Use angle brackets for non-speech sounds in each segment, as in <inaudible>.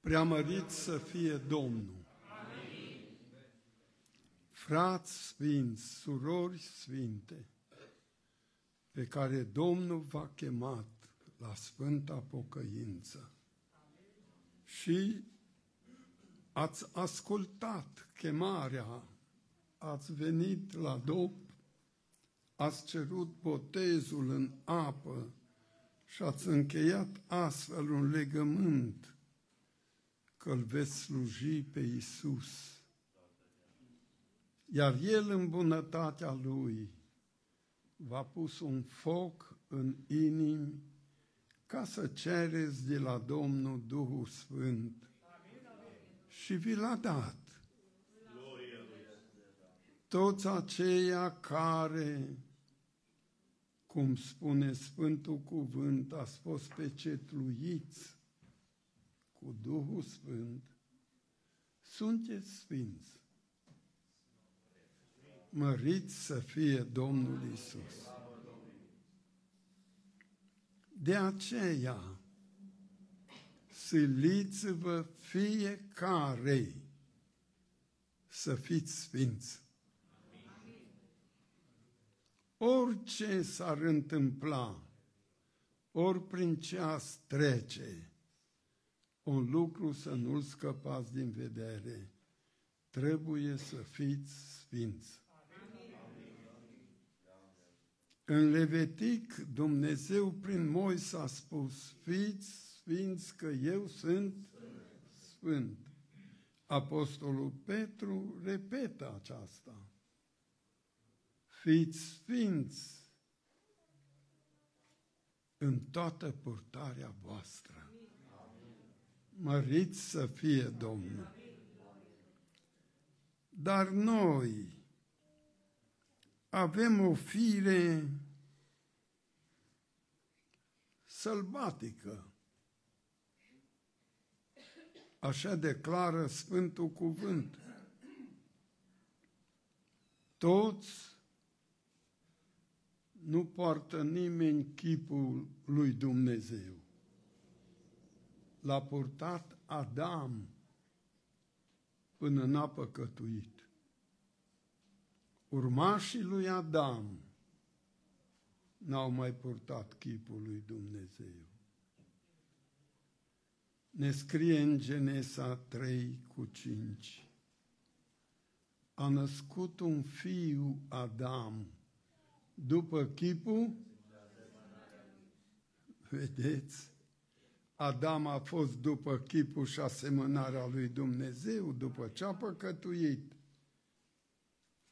Preamărit să fie Domnul! Frați sfinți, surori sfinte, pe care Domnul v-a chemat la Sfânta Pocăință și ați ascultat chemarea, ați venit la dop, ați cerut botezul în apă și ați încheiat astfel un legământ că îl veți sluji pe Isus. Iar El în bunătatea Lui v-a pus un foc în inimi ca să cereți de la Domnul Duhul Sfânt și vi l-a dat. Toți aceia care, cum spune Sfântul Cuvânt, a fost pecetluiți cu Duhul Sfânt, sunteți sfinți. Măriți să fie Domnul Isus. De aceea, siliți-vă fiecare să fiți sfinți. Orice s-ar întâmpla, ori prin ce ați trece, un lucru să nu-l scăpați din vedere. Trebuie să fiți sfinți. În Levitic, Dumnezeu prin Moise a spus, fiți sfinți că eu sunt sfânt. Apostolul Petru repetă aceasta. Fiți sfinți în toată purtarea voastră. Măriți să fie Domnul. Dar noi avem o fire sălbatică. Așa declară Sfântul Cuvânt. Toți nu poartă nimeni chipul lui Dumnezeu. L-a purtat Adam până n-a păcătuit. Urmașii lui Adam n-au mai purtat chipul lui Dumnezeu. Ne scrie în Genesa 3 cu 5. A născut un fiu Adam după chipul Vedeți? Adam a fost după chipul și asemănarea lui Dumnezeu, după ce a păcătuit.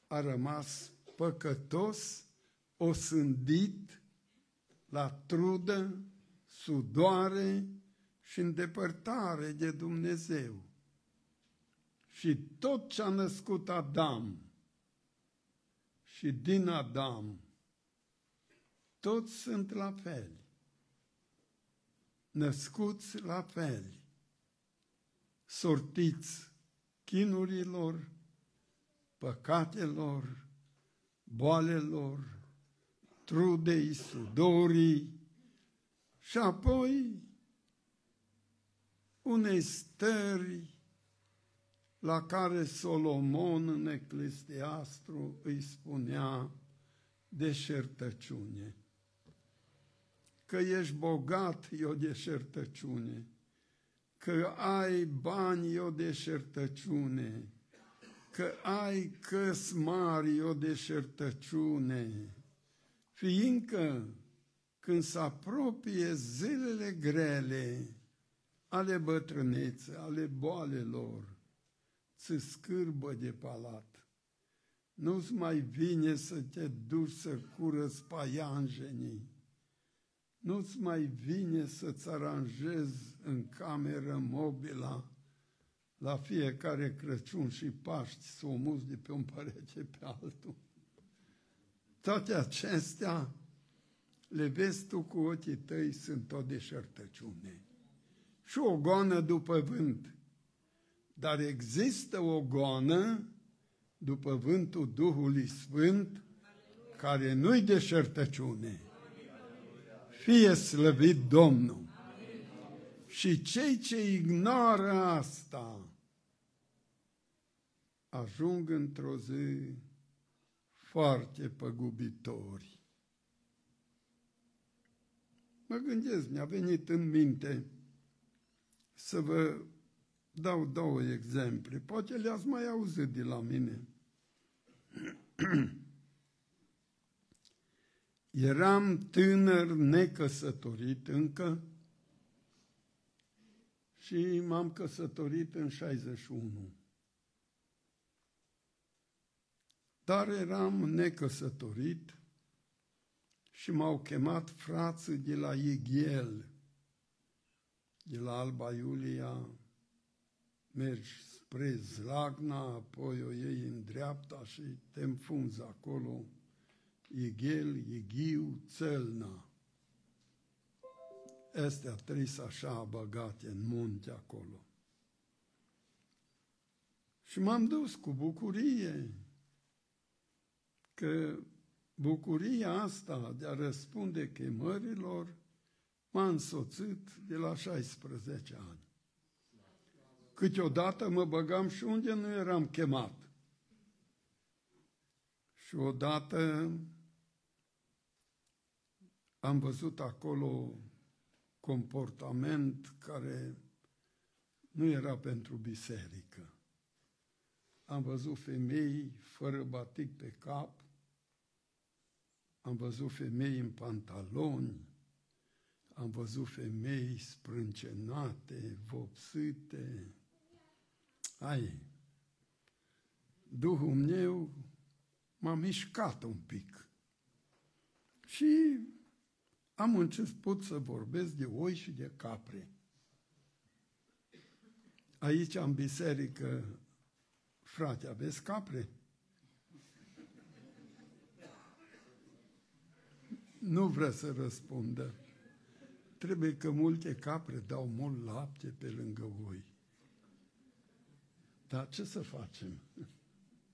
A rămas păcătos, osândit, la trudă, sudoare și îndepărtare de Dumnezeu. Și tot ce a născut Adam și din Adam, toți sunt la fel născuți la fel, sortiți chinurilor, păcatelor, boalelor, trudei, sudorii și apoi unei stări la care Solomon în Eclesiastru îi spunea deșertăciune că ești bogat, e o deșertăciune, că ai bani, e o deșertăciune, că ai căs mari, e o deșertăciune, fiindcă când se apropie zilele grele ale bătrânețe, ale boalelor, ți scârbă de palat. Nu-ți mai vine să te duci să curăți paianjenii, nu-ți mai vine să-ți aranjezi în cameră mobila la fiecare Crăciun și Paști să o muți de pe un părete pe altul. Toate acestea le vezi tu cu ochii tăi, sunt o deșertăciune. Și o goană după vânt. Dar există o goană după vântul Duhului Sfânt, care nu-i deșertăciune fie slăvit Domnul! Și cei ce ignoră asta ajung într-o zi foarte păgubitori. Mă gândesc, mi-a venit în minte să vă dau două exemple. Poate le-ați mai auzit de la mine. <clears throat> Eram tânăr necăsătorit încă și m-am căsătorit în 61. Dar eram necăsătorit și m-au chemat frații de la Ighiel, de la Alba Iulia, mergi spre Zlagna, apoi o iei în dreapta și te înfunzi acolo, Ighel, Ighiu, Țelna. Astea trei așa băgate în munte acolo. Și m-am dus cu bucurie că bucuria asta de a răspunde chemărilor m-a însoțit de la 16 ani. Câteodată mă băgam și unde nu eram chemat. Și odată am văzut acolo comportament care nu era pentru biserică. Am văzut femei fără batic pe cap, am văzut femei în pantaloni, am văzut femei sprâncenate, vopsite. Ai, Duhul meu m-a mișcat un pic. Și am început să vorbesc de oi și de capre. Aici, în biserică, frate, aveți capre? Nu vrea să răspundă. Trebuie că multe capre dau mult lapte pe lângă oi. Dar ce să facem?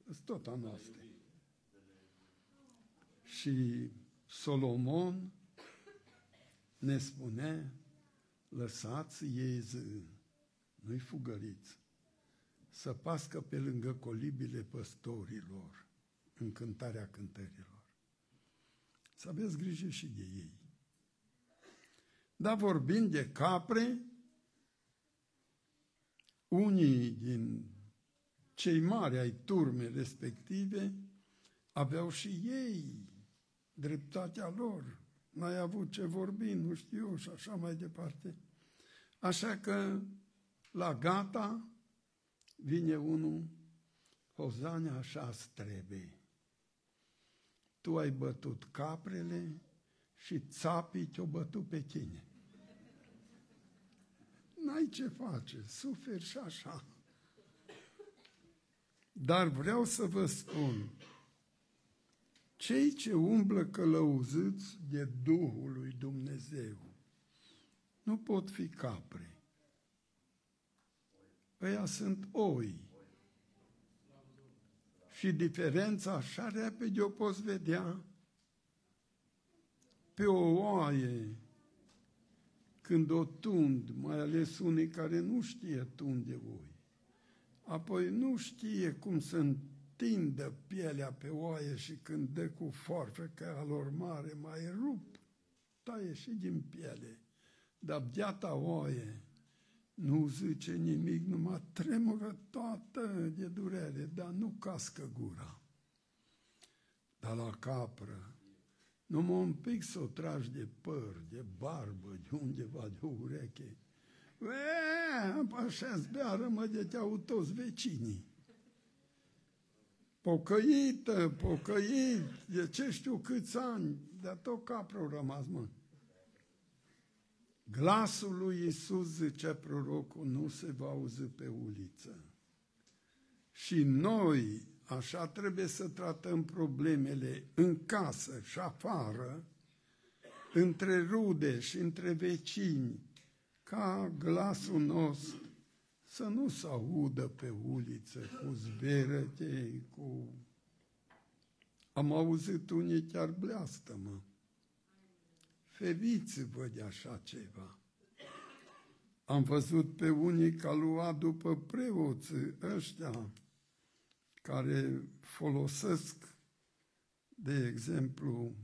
Sunt tot a noastră. Și Solomon ne spune, lăsați iezi, nu-i fugăriți, să pască pe lângă colibile păstorilor în cântarea cântărilor. Să aveți grijă și de ei. Dar vorbind de capre, unii din cei mari ai turmei respective aveau și ei dreptatea lor. N-ai avut ce vorbi, nu știu, și așa mai departe. Așa că la gata vine unul, Hozania așa trebuie tu ai bătut caprele și țapii te-au bătut pe tine. N-ai ce face, suferi și așa. Dar vreau să vă spun, cei ce umblă călăuziți de Duhul lui Dumnezeu nu pot fi capre. Ăia sunt oi. Și diferența așa repede o poți vedea pe o oaie când o tund, mai ales unii care nu știe tunde oi. Apoi nu știe cum să întindă pielea pe oaie și când dă cu forfeca lor mare, mai rup, taie și din piele. Dar biata oaie nu zice nimic, numai tremură toată de durere, dar nu cască gura. Dar la capră, numai un pic să o tragi de păr, de barbă, de undeva, de o ureche. așa zbeară, mă, de te-au toți vecinii. Pocăită, pocăit, de ce știu câți ani, de tot capră rămas, mă. Glasul lui Isus, zicea prorocul, nu se va auzi pe uliță. Și noi, așa trebuie să tratăm problemele în casă și afară, între rude și între vecini, ca glasul nostru să nu se audă pe uliță cu zverete, cu... Am auzit unii chiar bleastă, mă. Feriți-vă de așa ceva. Am văzut pe unii că lua după preoții ăștia care folosesc, de exemplu,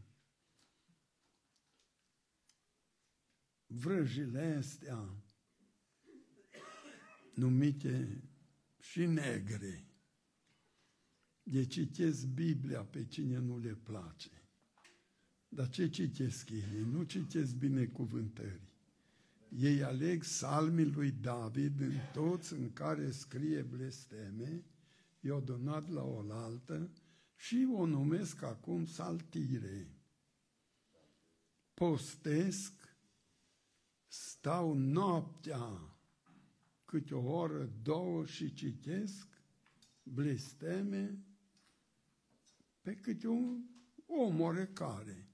vrăjile astea numite și negre. De citesc Biblia pe cine nu le place. Dar ce citesc ei? Nu citesc binecuvântări. Ei aleg salmii lui David în toți în care scrie blesteme, i-au donat la oaltă și o numesc acum saltire. Postesc, stau noaptea câte o oră, două și citesc blesteme pe câte un om orecare.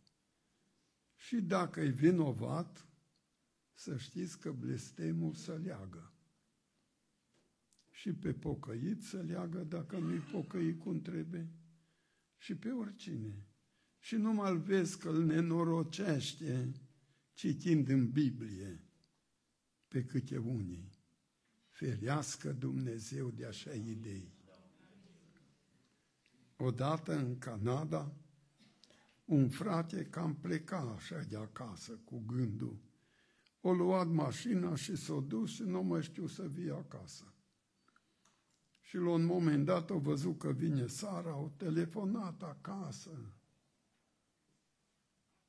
Și dacă e vinovat, să știți că blestemul să leagă. Și pe pocăit să leagă dacă nu-i pocăit cum trebuie. Și pe oricine. Și nu mai vezi că îl nenorocește citind în Biblie pe câte unii. Ferească Dumnezeu de așa idei. Odată în Canada, un frate cam pleca așa de acasă cu gândul. O luat mașina și s-o dus și nu mai știu să vie acasă. Și la un moment dat au văzut că vine Sara, au telefonat acasă.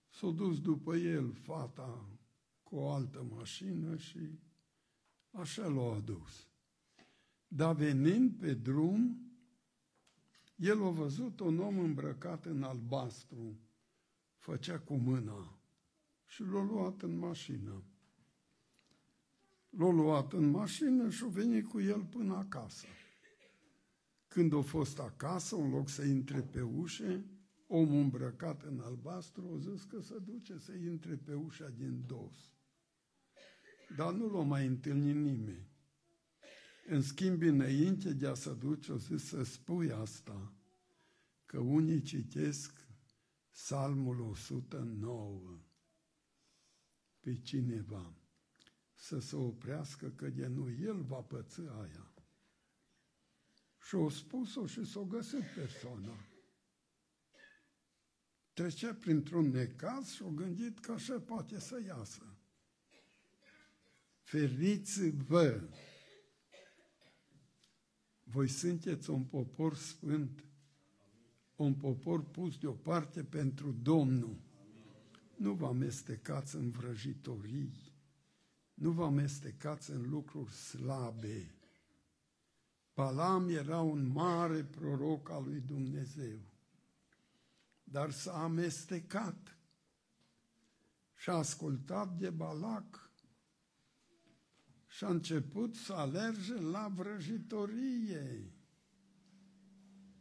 S-a dus după el fata cu o altă mașină și așa l-a adus. Dar venind pe drum, el a văzut un om îmbrăcat în albastru, făcea cu mâna și l-a luat în mașină. L-a luat în mașină și a venit cu el până acasă. Când a fost acasă, în loc să intre pe ușe, omul îmbrăcat în albastru a zis că se duce să intre pe ușa din dos. Dar nu l-a mai întâlnit nimeni. În schimb, înainte de a se duce, o zis să spui asta, că unii citesc Psalmul 109 pe cineva să se oprească că de nu el va păți aia. Și o spus-o și s-o găsit persoana. Trecea printr-un necaz și o gândit că așa poate să iasă. Feriți-vă! Voi sunteți un popor sfânt, un popor pus deoparte pentru Domnul. Nu vă amestecați în vrăjitorii, nu vă amestecați în lucruri slabe. Palam era un mare proroc al lui Dumnezeu, dar s-a amestecat și a ascultat de Balac și a început să alerge la vrăjitorie.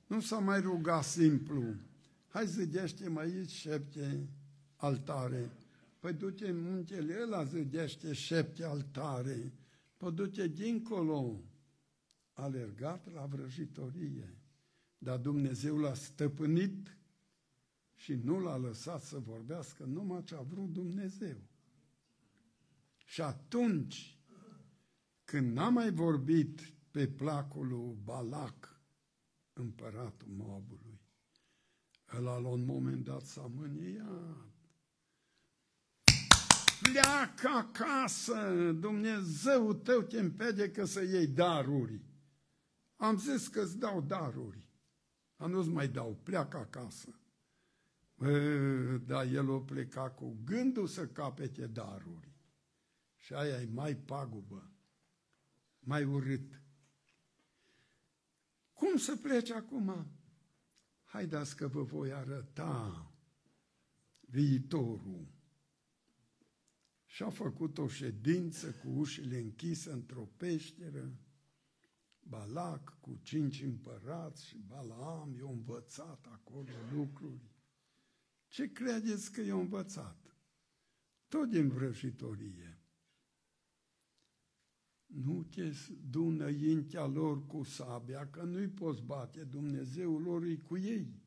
Nu s-a mai rugat simplu. Hai zidește-mi aici șepte altare. Păi du-te în muntele ăla, zidește șepte altare. Păi du-te dincolo. Alergat la vrăjitorie. Dar Dumnezeu l-a stăpânit și nu l-a lăsat să vorbească numai ce a vrut Dumnezeu. Și atunci când n-a mai vorbit pe placul lui Balac, împăratul Moabului, ăla la un moment dat s-a mâniat. Pleacă acasă, Dumnezeu tău te împedecă să iei daruri. Am zis că îți dau daruri. Am nu-ți mai dau, pleacă acasă. Bă, dar el o pleca cu gândul să capete daruri. Și aia e mai pagubă mai urât. Cum să pleci acum? Haideți că vă voi arăta viitorul. Și a făcut o ședință cu ușile închise într-o peșteră, Balac cu cinci împărați și Balaam i-a învățat acolo lucruri. Ce credeți că i-a învățat? Tot din vrăjitorie nu te du înaintea lor cu sabia, că nu-i poți bate, Dumnezeul lor e cu ei.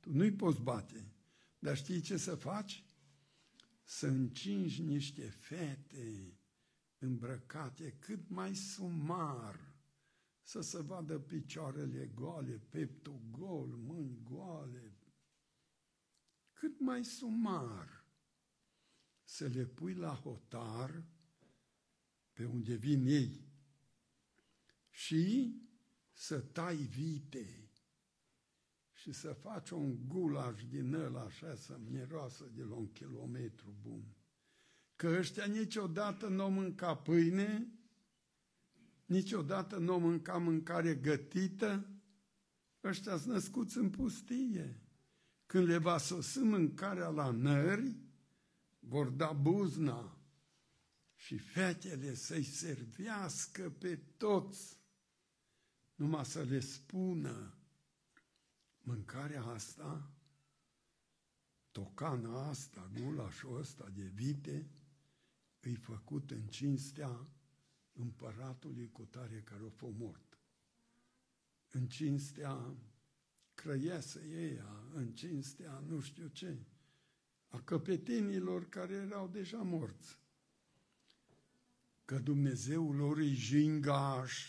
Tu nu-i poți bate. Dar știi ce să faci? Să încingi niște fete îmbrăcate cât mai sumar, să se vadă picioarele goale, peptul gol, mâini goale, cât mai sumar, să le pui la hotar pe unde vin ei și să tai vite și să faci un gulaș din ăla așa să miroasă de la un kilometru bun. Că ăștia niciodată nu au mâncat pâine, niciodată nu au mâncat mâncare gătită, ăștia sunt născuți în pustie. Când le va sosi mâncarea la nări, vor da buzna și fetele să-i servească pe toți, numai să le spună mâncarea asta, tocana asta, gulașul ăsta de vite, îi făcut în cinstea împăratului cu tare care a fost mort. În cinstea crăiese ei, în cinstea nu știu ce, a căpetenilor care erau deja morți. Că Dumnezeul lor e jingaș,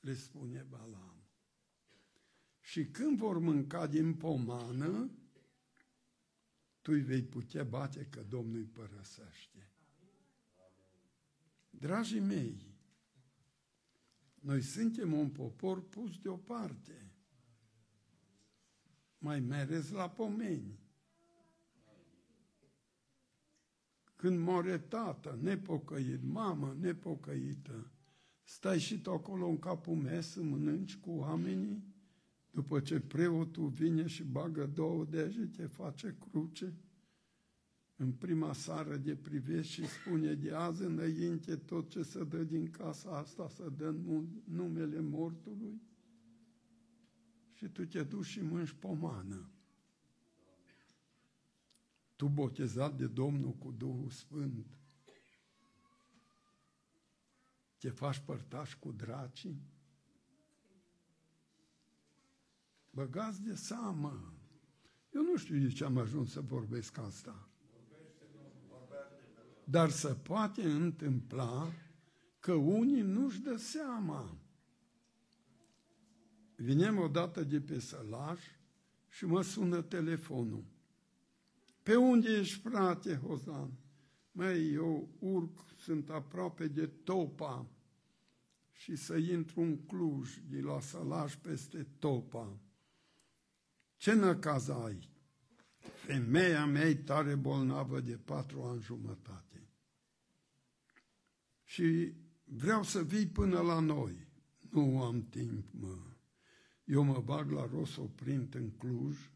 le spune Balam. Și când vor mânca din pomană, tu îi vei putea bate că Domnul îi părăsește. Dragii mei, noi suntem un popor pus deoparte. Mai mereți la pomeni. Când moare tată, nepocăit, mamă nepocăită, stai și tu acolo în capul mes să mănânci cu oamenii, după ce preotul vine și bagă două degete, face cruce, în prima sară de privești și spune de azi înainte tot ce se dă din casa asta să dă numele mortului și tu te duci și mânci pomană. Tu botezat de Domnul cu Duhul Sfânt, te faci părtaș cu dracii? Băgați de seamă. Eu nu știu de ce am ajuns să vorbesc asta. Dar se poate întâmpla că unii nu-și dă seama. Vinem odată de pe sălaș și mă sună telefonul. Pe unde ești, frate Hozan? Măi, eu urc, sunt aproape de Topa și să intru în Cluj, de la Sălaș peste Topa. Ce năcaz ai? Femeia mea e tare bolnavă de patru ani jumătate. Și vreau să vii până la noi. Nu am timp, mă. Eu mă bag la Rosoprint în Cluj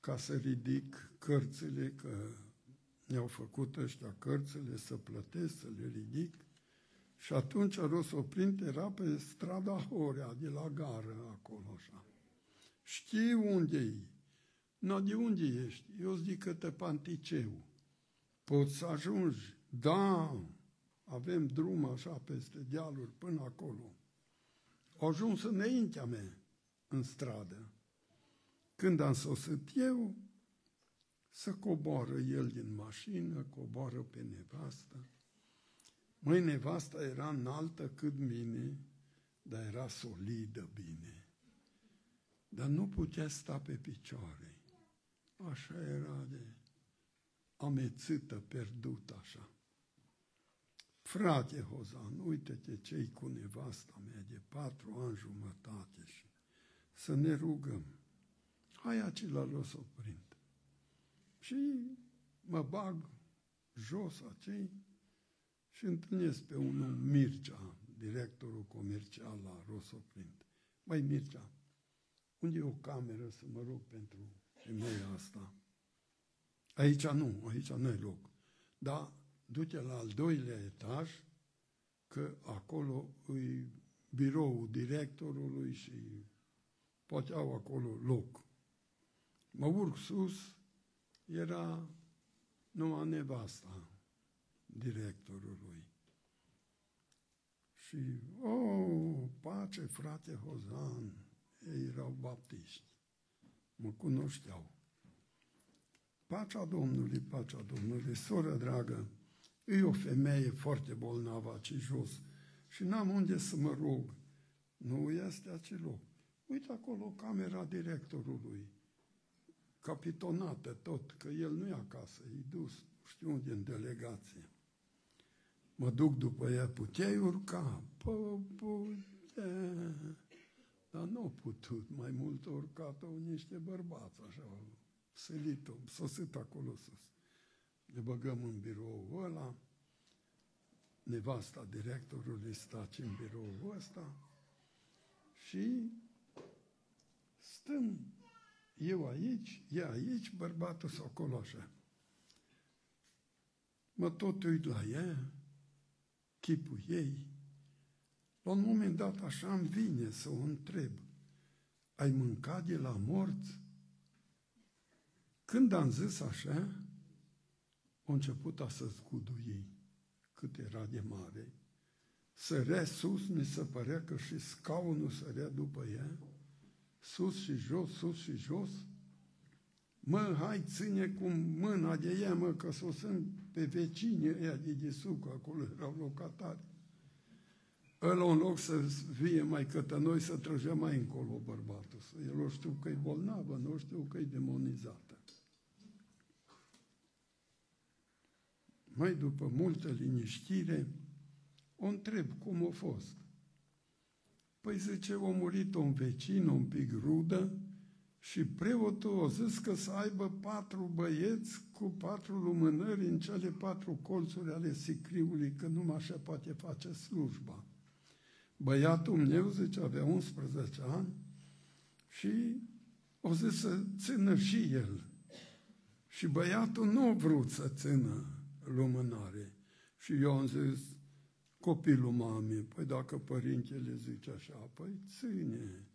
ca să ridic cărțile, că ne-au făcut ăștia cărțile să plătesc, să le ridic. Și atunci Rosoprint era pe strada Horea, de la gară, acolo așa. Știi unde e? No, de unde ești? Eu zic că te Panticeu. Poți să ajungi? Da, avem drum așa peste dealuri până acolo. Au ajuns înaintea mea în stradă. Când am sosit eu, să coboară el din mașină, coboară pe nevastă. Măi, nevasta era înaltă cât mine, dar era solidă bine. Dar nu putea sta pe picioare. Așa era de amețită, pierdută așa. Frate Hozan, uite-te ce cu nevasta mea de patru ani jumătate și să ne rugăm. Hai acela o să prind. Și mă bag jos acei și întâlnesc pe unul Mircea, directorul comercial la Rosoprint. Măi, Mircea, unde e o cameră să mă rog pentru femeia asta? Aici nu, aici nu e loc. Dar du-te la al doilea etaj, că acolo e biroul directorului și poate au acolo loc. Mă urc sus, era numai nevasta directorului. Și, oh, pace, frate Hozan, ei erau baptiști, mă cunoșteau. Pacea Domnului, pacea Domnului, soră dragă, E o femeie foarte bolnavă aici jos și n-am unde să mă rog. Nu este acel loc. Uite acolo camera directorului, capitonată tot, că el nu e acasă, e dus, știu unde, în delegație. Mă duc după ea, puteai urca? Pă, putea. Dar nu au putut, mai mult urcat au niște bărbați, așa, sălit-o, sosit acolo sus. Ne băgăm în birou ăla, nevasta directorului staci în birou ăsta și stăm eu aici, ea aici, bărbatul sau acolo așa. Mă tot uit la ea, chipul ei. La un moment dat așa îmi vine să o întreb, ai mâncat de la morți? Când am zis așa, a început a să ei cât era de mare. Sărea sus, mi se părea că și scaunul sărea după ea, sus și jos, sus și jos. Mă, hai, ține cu mâna de ea, mă, că s-o sunt pe vecini ea de desuc, acolo erau locatari. Ăla, în loc să fie mai către noi, să trăgea mai încolo bărbatul. El o știu că e bolnavă, nu știu că e demonizată. Mai după multă liniștire, o întreb cum a fost. Păi zice, a murit un vecin, un pic rudă, și preotul a zis că să aibă patru băieți cu patru lumânări în cele patru colțuri ale sicriului, că numai așa poate face slujba. Băiatul meu, zice, avea 11 ani și o zis să țină și el. Și băiatul nu a vrut să țină lumânare. Și eu am zis, copilul mamei, păi dacă părintele zice așa, păi ține.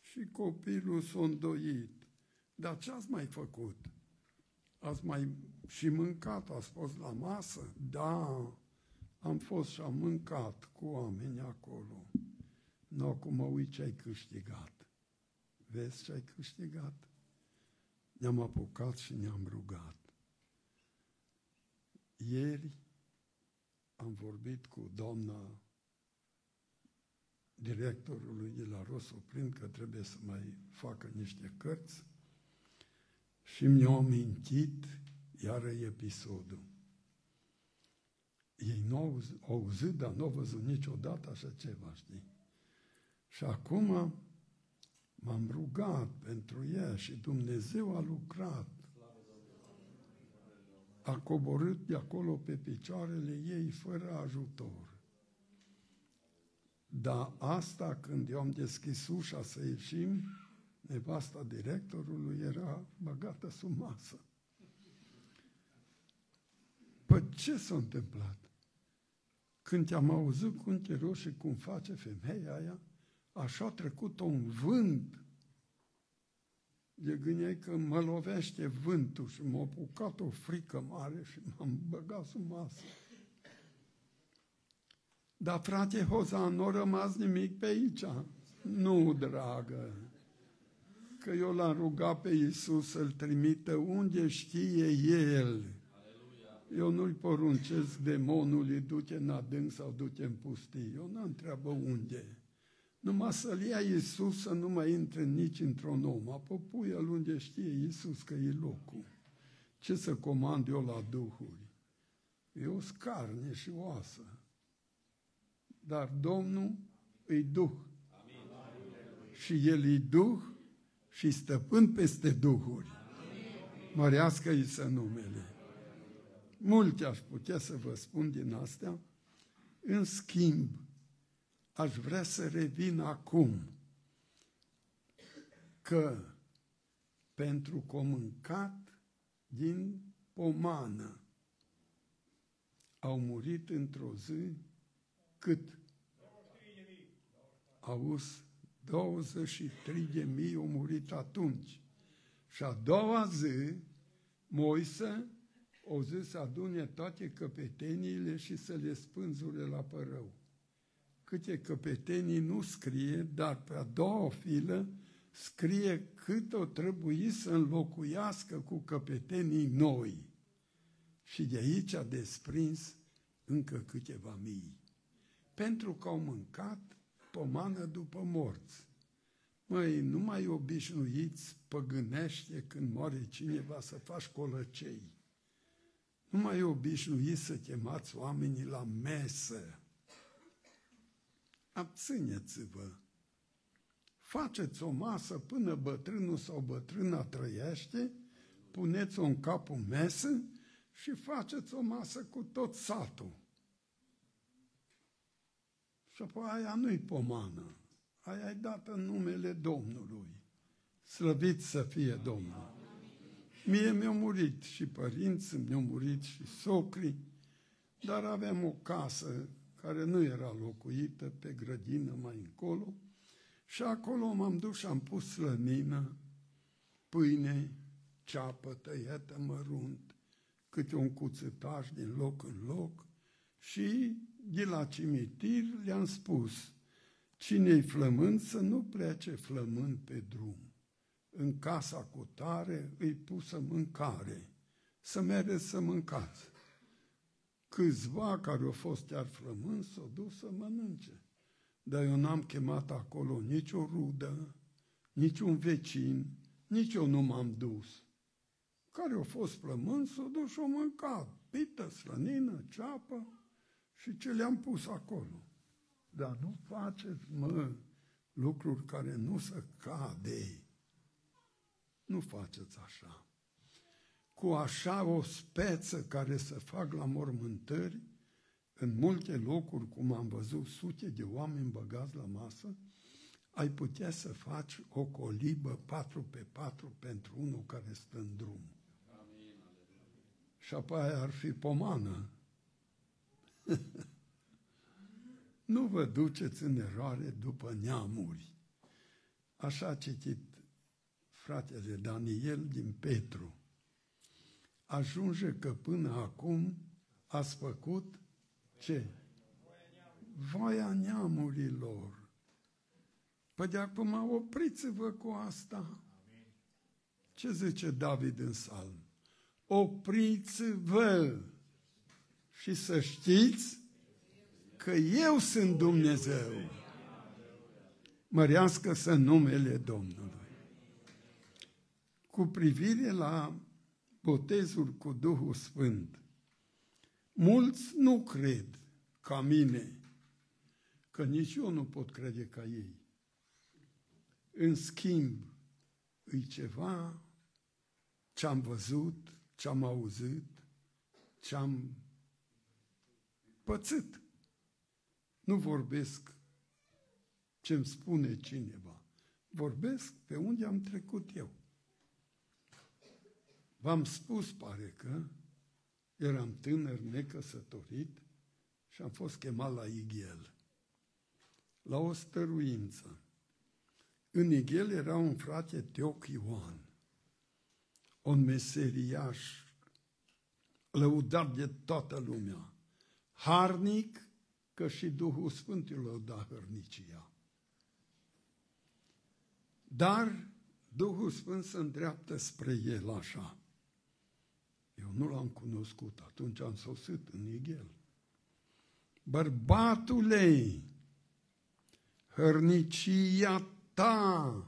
Și copilul s-a îndoit. Dar ce ați mai făcut? Ați mai și mâncat? Ați fost la masă? Da, am fost și am mâncat cu oameni acolo. Nu, acum mă uit ce ai câștigat. Vezi ce ai câștigat? Ne-am apucat și ne-am rugat. Ieri am vorbit cu doamna directorului de la Rosoplin că trebuie să mai facă niște cărți și mi-au amintit iară episodul. Ei nu au auzit, dar nu au văzut niciodată așa ceva, știi? Și acum m-am rugat pentru ea și Dumnezeu a lucrat a coborât de acolo pe picioarele ei fără ajutor. Dar asta, când eu am deschis ușa să ieșim, nevasta directorului era băgată sub masă. Păi ce s-a întâmplat? Când te-am auzit cum te roși cum face femeia aia, așa a trecut un vânt de gândeai că mă lovește vântul și m-a apucat o frică mare și m-am băgat sub masă. Dar frate Hoza, nu a rămas nimic pe aici. Nu, dragă, că eu l-am rugat pe Iisus să-l trimită unde știe El. Eu nu-i poruncesc demonului, du-te în adânc sau du-te în pustie. Eu nu întreabă unde. Numai să-L ia Iisus să nu mai intre nici într-un om. Apoi pui el unde știe Iisus că e locul. Ce să comand eu la Duhuri? Eu scarne și oasă. Dar Domnul îi Duh. Amin. Și El e Duh și stăpân peste Duhuri. Mărească-i să numele. Multe aș putea să vă spun din astea. În schimb, aș vrea să revin acum că pentru că mâncat din pomană au murit într-o zi cât? Auzi, 23 de mii au murit atunci. Și a doua zi, Moise o zis să adune toate căpeteniile și să le spânzure la părău câte căpetenii nu scrie, dar pe a doua filă scrie cât o trebuie să înlocuiască cu căpetenii noi. Și de aici a desprins încă câteva mii, pentru că au mâncat pomană după morți. Măi, nu mai obișnuiți păgânește când moare cineva să faci colăcei. Nu mai obișnuiți să chemați oamenii la mesă. Abțineți-vă. Faceți o masă până bătrânul sau bătrâna trăiește, puneți-o în capul mesă și faceți o masă cu tot satul. Și apoi aia nu-i pomană, aia e dată în numele Domnului. Slăvit să fie Domnul. Mie mi-au murit și părinții, mi-au murit și socrii, dar aveam o casă care nu era locuită pe grădină mai încolo și acolo m-am dus și am pus slănină, pâine, ceapă tăiată mărunt, câte un cuțetaj din loc în loc și de la cimitir le-am spus, cine-i flământ să nu plece flământ pe drum. În casa cu tare îi pusă mâncare, să mergeți să mâncați. Câțiva care au fost chiar flământ s-au dus să mănânce. Dar eu n-am chemat acolo nici o rudă, nici un vecin, nici eu nu m-am dus. Care au fost flământ s-au dus și au mâncat. Pită, slănină, ceapă, și ce le-am pus acolo. Dar nu faceți, mă, lucruri care nu se cade. Nu faceți așa. Cu așa o speță care se fac la mormântări, în multe locuri, cum am văzut sute de oameni băgați la masă, ai putea să faci o colibă 4 pe 4 pentru unul care stă în drum. Amin. Și apoi ar fi pomană <laughs> nu vă duceți în eroare după neamuri. Așa a citit fratele Daniel din Petru. Ajunge că până acum ați făcut ce? Voia neamurilor. Păi de acum opriți-vă cu asta. Ce zice David în salm? Opriți-vă și să știți că eu sunt Dumnezeu. Mărească să numele Domnului. Cu privire la botezul cu Duhul Sfânt, mulți nu cred ca mine, că nici eu nu pot crede ca ei. În schimb, e ceva ce am văzut, ce am auzit, ce am pățit. Nu vorbesc ce îmi spune cineva. Vorbesc pe unde am trecut eu. V-am spus, pare că, eram tânăr necăsătorit și am fost chemat la Ighel, la o stăruință. În Ighel era un frate Teoc Ioan, un meseriaș, lăudat de toată lumea harnic, că și Duhul Sfânt îl da hărnicia. Dar Duhul Sfânt se îndreaptă spre el așa. Eu nu l-am cunoscut, atunci am sosit în Ighel. Bărbatule, hărnicia ta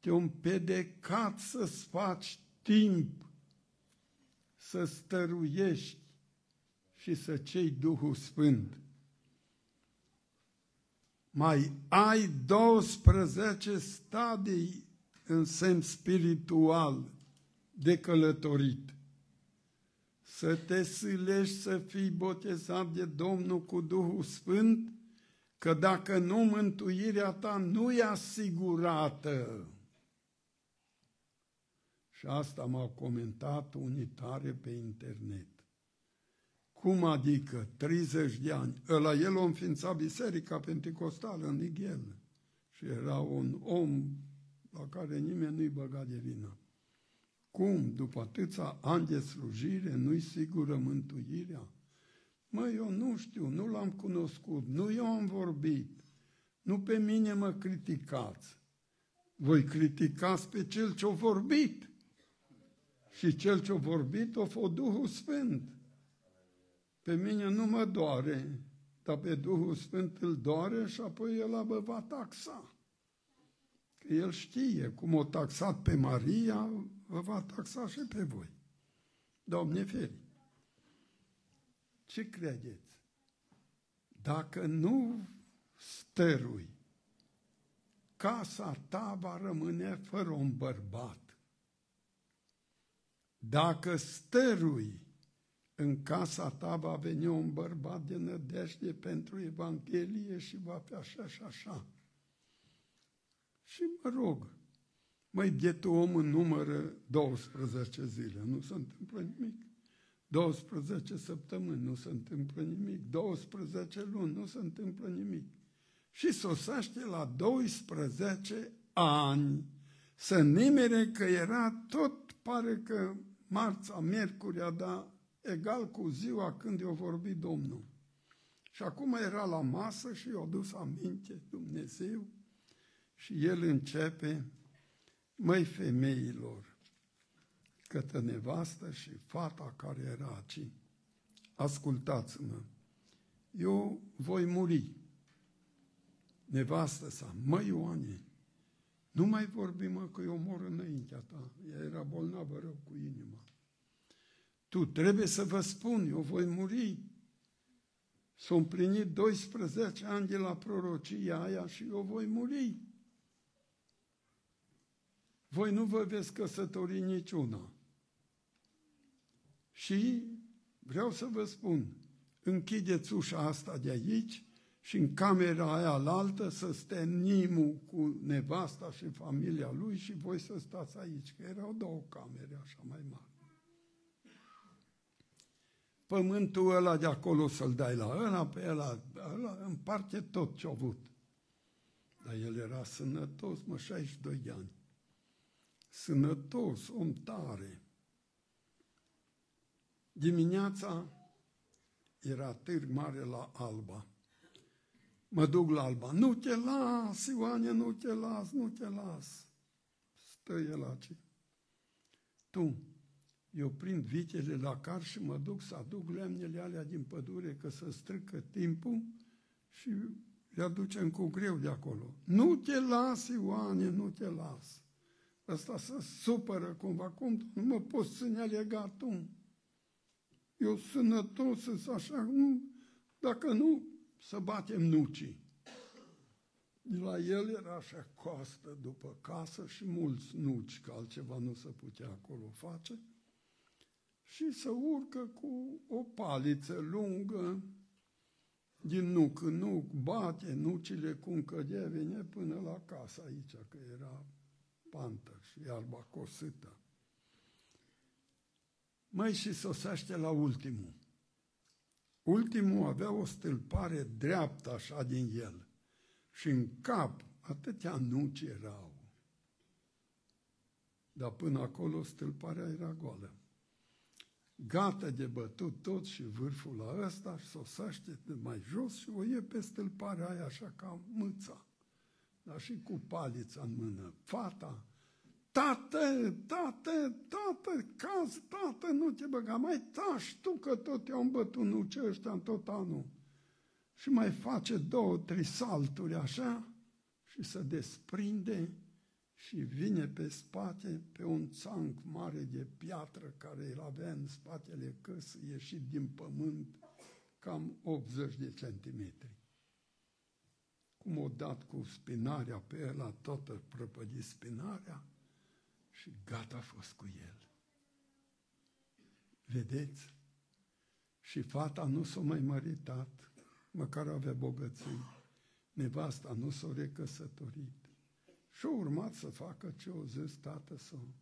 te-o împedecat să-ți faci timp, să stăruiești și să cei Duhul Sfânt. Mai ai 12 stadii în sens spiritual de călătorit. Să te silești să fii botezat de Domnul cu Duhul Sfânt, că dacă nu, mântuirea ta nu e asigurată. Și asta m-au comentat unitare pe internet. Cum adică 30 de ani? Ăla el a înființat Biserica Pentecostală în Nighel și era un om la care nimeni nu-i băga de vină. Cum, după atâția ani de slujire, nu-i sigură mântuirea? Mă, eu nu știu, nu l-am cunoscut, nu eu am vorbit, nu pe mine mă criticați. Voi criticați pe cel ce-a vorbit. Și cel ce-a vorbit a fost Duhul Sfânt Pe mine nu mă doare, dar pe Duhul Sfânt îl doare și apoi el vă va taxa. Că el știe cum o taxat pe Maria, vă va taxa și pe voi. Doamne feri! Ce credeți? Dacă nu stărui, casa ta va rămâne fără un bărbat. Dacă stărui, în casa ta va veni un bărbat de nădejde pentru Evanghelie și va fi așa și așa. Și mă rog, mai bietul om în numără 12 zile, nu se întâmplă nimic. 12 săptămâni, nu se întâmplă nimic. 12 luni, nu se întâmplă nimic. Și sosește la 12 ani să nimere că era tot, pare că marța, miercurea, dar egal cu ziua când i-a vorbit Domnul. Și acum era la masă și i-a dus aminte Dumnezeu și el începe, măi femeilor, către nevastă și fata care era aici, ascultați-mă, eu voi muri. Nevastă sa, măi Ioane, nu mai vorbi mă că eu mor înaintea ta. Ea era bolnavă rău cu inima. Tu trebuie să vă spun, eu voi muri. S-au împlinit 12 ani de la prorocia aia și eu voi muri. Voi nu vă veți căsători niciuna. Și vreau să vă spun, închideți ușa asta de aici și în camera aia alaltă să stea Nimu cu nevasta și familia lui și voi să stați aici, că erau două camere așa mai mari. Pământul ăla de acolo să-l dai la ăla, pe ăla, ăla împarte tot ce-a avut. Dar el era sănătos, mă, 62 de ani. Sănătos, om tare. Dimineața era târg mare la Alba. Mă duc la Alba. Nu te las, Ioane, nu te las, nu te las. Stă el aici. Tu, eu prind vitele la car și mă duc să aduc lemnele alea din pădure, că să strică timpul și le aducem cu greu de acolo. Nu te las, Ioane, nu te las. Ăsta se supără cumva, cum nu mă poți ține legat tu? Eu sănătos, sunt așa, nu, dacă nu, să batem nucii. La el era așa coastă după casă și mulți nuci, că altceva nu se putea acolo face. Și să urcă cu o paliță lungă, din nuc în nuc, bate nucile cum cădea, vine până la casă aici, că era pantă și iarba cosită. Mai și sosește la ultimul. Ultimul avea o stâlpare dreaptă așa din el și în cap atâtea nuci erau. Dar până acolo stâlparea era goală. Gata de bătut tot și vârful la ăsta și sosește de mai jos și o ie pe stâlparea aia așa ca mâța. Dar și cu palița în mână. Fata Tată, tată, tată, caz, tată, nu te băga, mai tași tu că tot te-au îmbătut nuce ăștia în tot anul. Și mai face două, trei salturi așa și se desprinde și vine pe spate pe un țanc mare de piatră care îl avea în spatele căsii, ieșit din pământ, cam 80 de centimetri. Cum o dat cu spinarea pe el, toată prăpădit spinarea, și gata a fost cu el. Vedeți? Și fata nu s-a mai măritat, măcar avea bogății. Nevasta nu s-a recăsătorit. Și a urmat să facă ce o zis tată său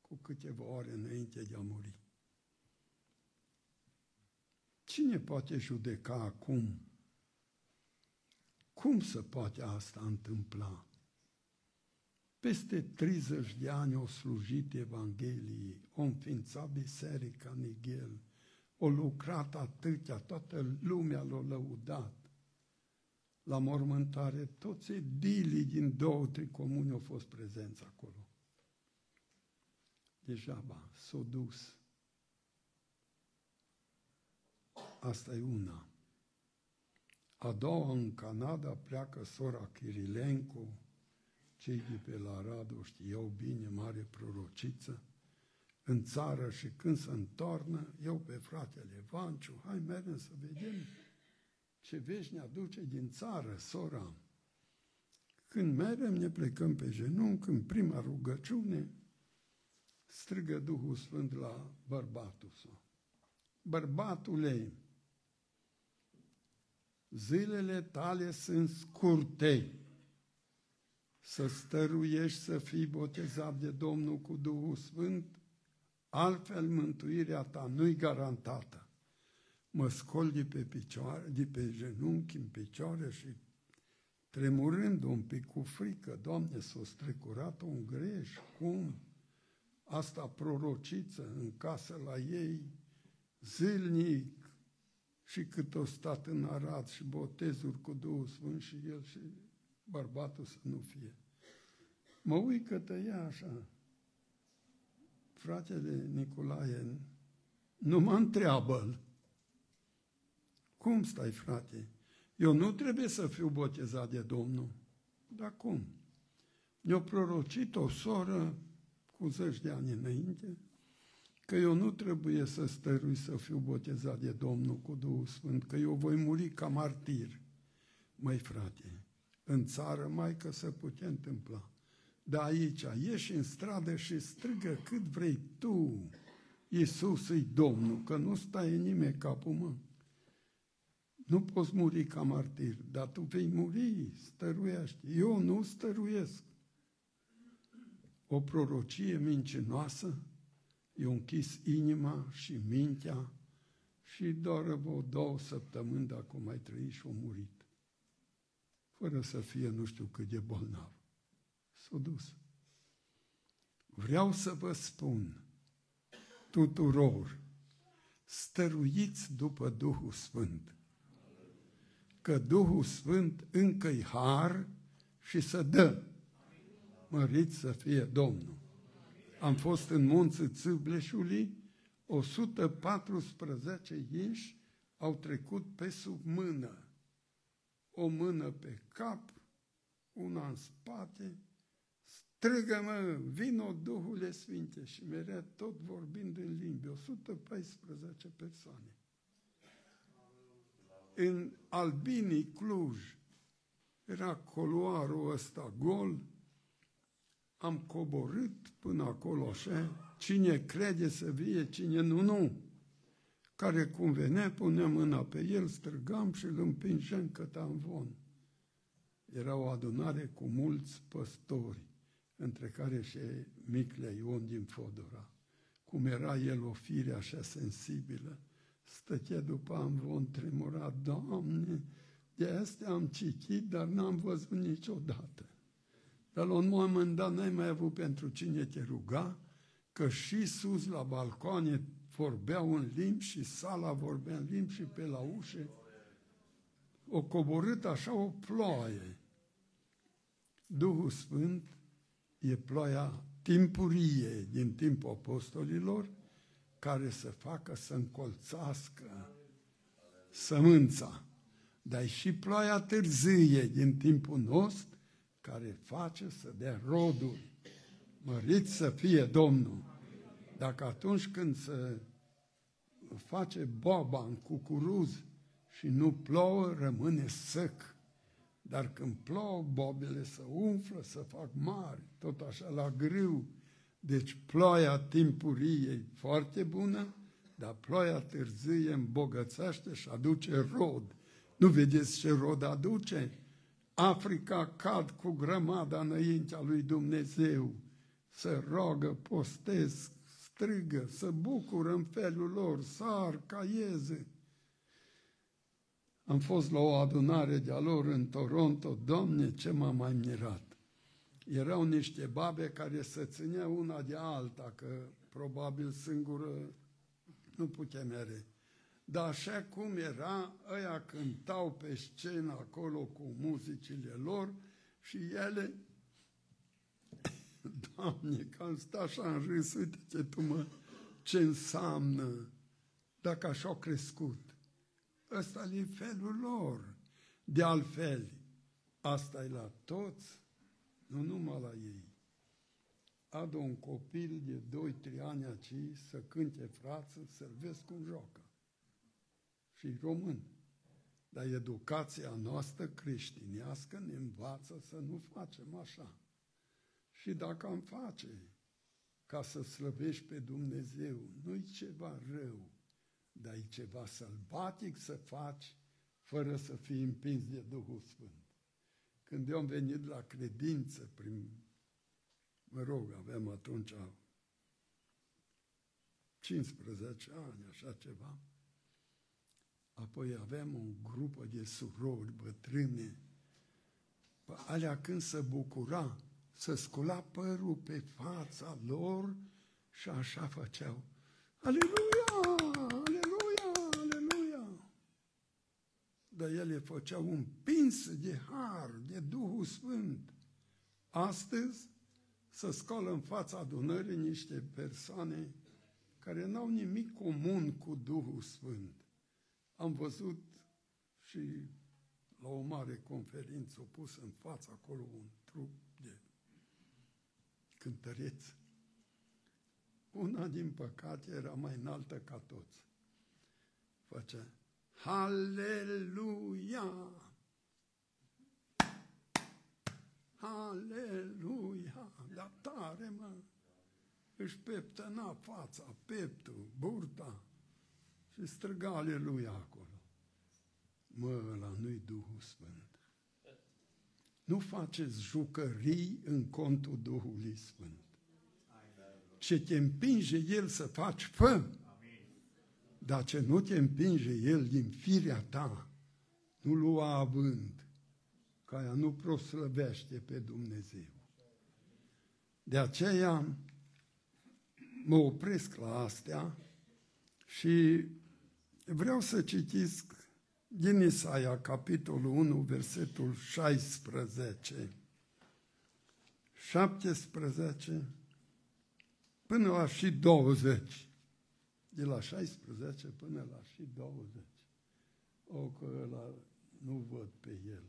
cu câteva ore înainte de a muri. Cine poate judeca acum? Cum se poate asta întâmpla? Peste 30 de ani au slujit Evangheliei, au înființat biserica Nighel, au lucrat atâtea, toată lumea l-a lăudat. La mormântare, toți edilii din două, trei comuni au fost prezenți acolo. Degeaba, s-au dus. Asta e una. A doua, în Canada, pleacă sora Kirilenko, cei de pe la Radu știau bine, mare prorociță, în țară și când se întoarnă, eu pe fratele Vanciu, hai mergem să vedem ce vești ne aduce din țară, sora. Când mergem, ne plecăm pe genunchi, în prima rugăciune, strigă Duhul Sfânt la bărbatul său. Bărbatule, zilele tale sunt scurte, să stăruiești să fii botezat de Domnul cu Duhul Sfânt, altfel mântuirea ta nu-i garantată. Mă scol de pe, picioare, de pe genunchi în picioare și tremurând un pic cu frică, Doamne, s-a strecurat un greș, cum? Asta prorociță în casă la ei, zilnic, și cât o stat în Arad și botezuri cu Duhul Sfânt și el și bărbatul să nu fie. Mă uit că tăia așa. Fratele Nicolae nu mă întreabă Cum stai, frate? Eu nu trebuie să fiu botezat de Domnul. Dar cum? Mi-a prorocit o soră cu zeci de ani înainte că eu nu trebuie să stărui să fiu botezat de Domnul cu Duhul Sfânt, că eu voi muri ca martir. Măi, frate, în țară mai că se putea întâmpla. Dar aici, ieși în stradă și strigă cât vrei tu, Iisus e Domnul, că nu stai în nimeni capul mă. Nu poți muri ca martir, dar tu vei muri, stăruiești. Eu nu stăruiesc. O prorocie mincinoasă, i-a închis inima și mintea și doar vreo două săptămâni dacă o mai trăi și o murit. Fără să fie nu știu cât de bolnav. S-a dus. Vreau să vă spun tuturor, stăruiți după Duhul Sfânt, că Duhul Sfânt încă-i har și să dă. Măriți să fie Domnul am fost în munții Țâbleșului, 114 inși au trecut pe sub mână. O mână pe cap, una în spate, strigă-mă, vino Duhule Sfinte și mereu tot vorbind în limbi, 114 persoane. În Albinii, Cluj, era coloarul ăsta gol, am coborât până acolo așa, cine crede să vie, cine nu, nu. Care cum venea, puneam mâna pe el, strigam și îl împingeam în von. Era o adunare cu mulți păstori, între care și Miclea Ion din Fodora. Cum era el o fire așa sensibilă, stătea după amvon, tremura, Doamne, de astea am citit, dar n-am văzut niciodată. Dar la un moment dat n-ai mai avut pentru cine te ruga, că și sus la balcoane vorbeau în limbi și sala vorbea în limbi și pe la ușe o coborât așa o ploaie. Duhul Sfânt e ploaia timpurie din timpul apostolilor care să facă să încolțască sămânța. Dar și ploaia târzie din timpul nostru care face să dea rodul. Mărit să fie Domnul. Dacă atunci când se face boba în cucuruz și nu plouă, rămâne sec. Dar când plouă, bobele se umflă, să fac mari, tot așa la grâu. Deci ploaia timpurie e foarte bună, dar ploaia târzie îmbogățește și aduce rod. Nu vedeți ce rod aduce? Africa cad cu grămada înaintea lui Dumnezeu, să rogă, postez, strigă, să bucură în felul lor, sar, caieze. Am fost la o adunare de-a lor în Toronto, Doamne, ce m-a mai mirat. Erau niște babe care se țineau una de alta, că probabil singură nu putea mere. Dar așa cum era, ăia cântau pe scenă acolo cu muzicile lor și ele, <coughs> Doamne, că am stat așa în râs, uite ce tu mă, ce înseamnă, dacă așa au crescut. Ăsta e felul lor. De altfel, asta e la toți, nu numai la ei. Adă un copil de 2-3 ani aici să cânte frață, să-l vezi cum joacă. Și român. Dar educația noastră creștinească ne învață să nu facem așa. Și dacă am face ca să slăvești pe Dumnezeu, nu-i ceva rău, dar e ceva sălbatic să faci fără să fii împins de Duhul Sfânt. Când eu am venit la credință, prin, mă rog, aveam atunci 15 ani, așa ceva, apoi aveam un grup de surori bătrâne, pe alea când se bucura, să scula părul pe fața lor și așa făceau. Aleluia! Aleluia! Aleluia! Dar ele făceau un pins de har, de Duhul Sfânt. Astăzi să scoală în fața adunării niște persoane care n-au nimic comun cu Duhul Sfânt. Am văzut și la o mare conferință, o pus în fața acolo un trup de cântăreți. Una, din păcate, era mai înaltă ca toți. Făcea, Haleluia! Haleluia! Dar tare, mă! Își peptăna fața, peptul, burta și străga Aleluia acolo. Mă, ăla nu-i Duhul Sfânt. Nu faceți jucării în contul Duhului Sfânt. Ce te împinge El să faci, fă. Dar ce nu te împinge El din firea ta, nu lua având, că aia nu proslăvește pe Dumnezeu. De aceea mă opresc la astea și vreau să citesc din Isaia, capitolul 1, versetul 16, 17 până la și 20. De la 16 până la și 20. O, că ăla nu văd pe el.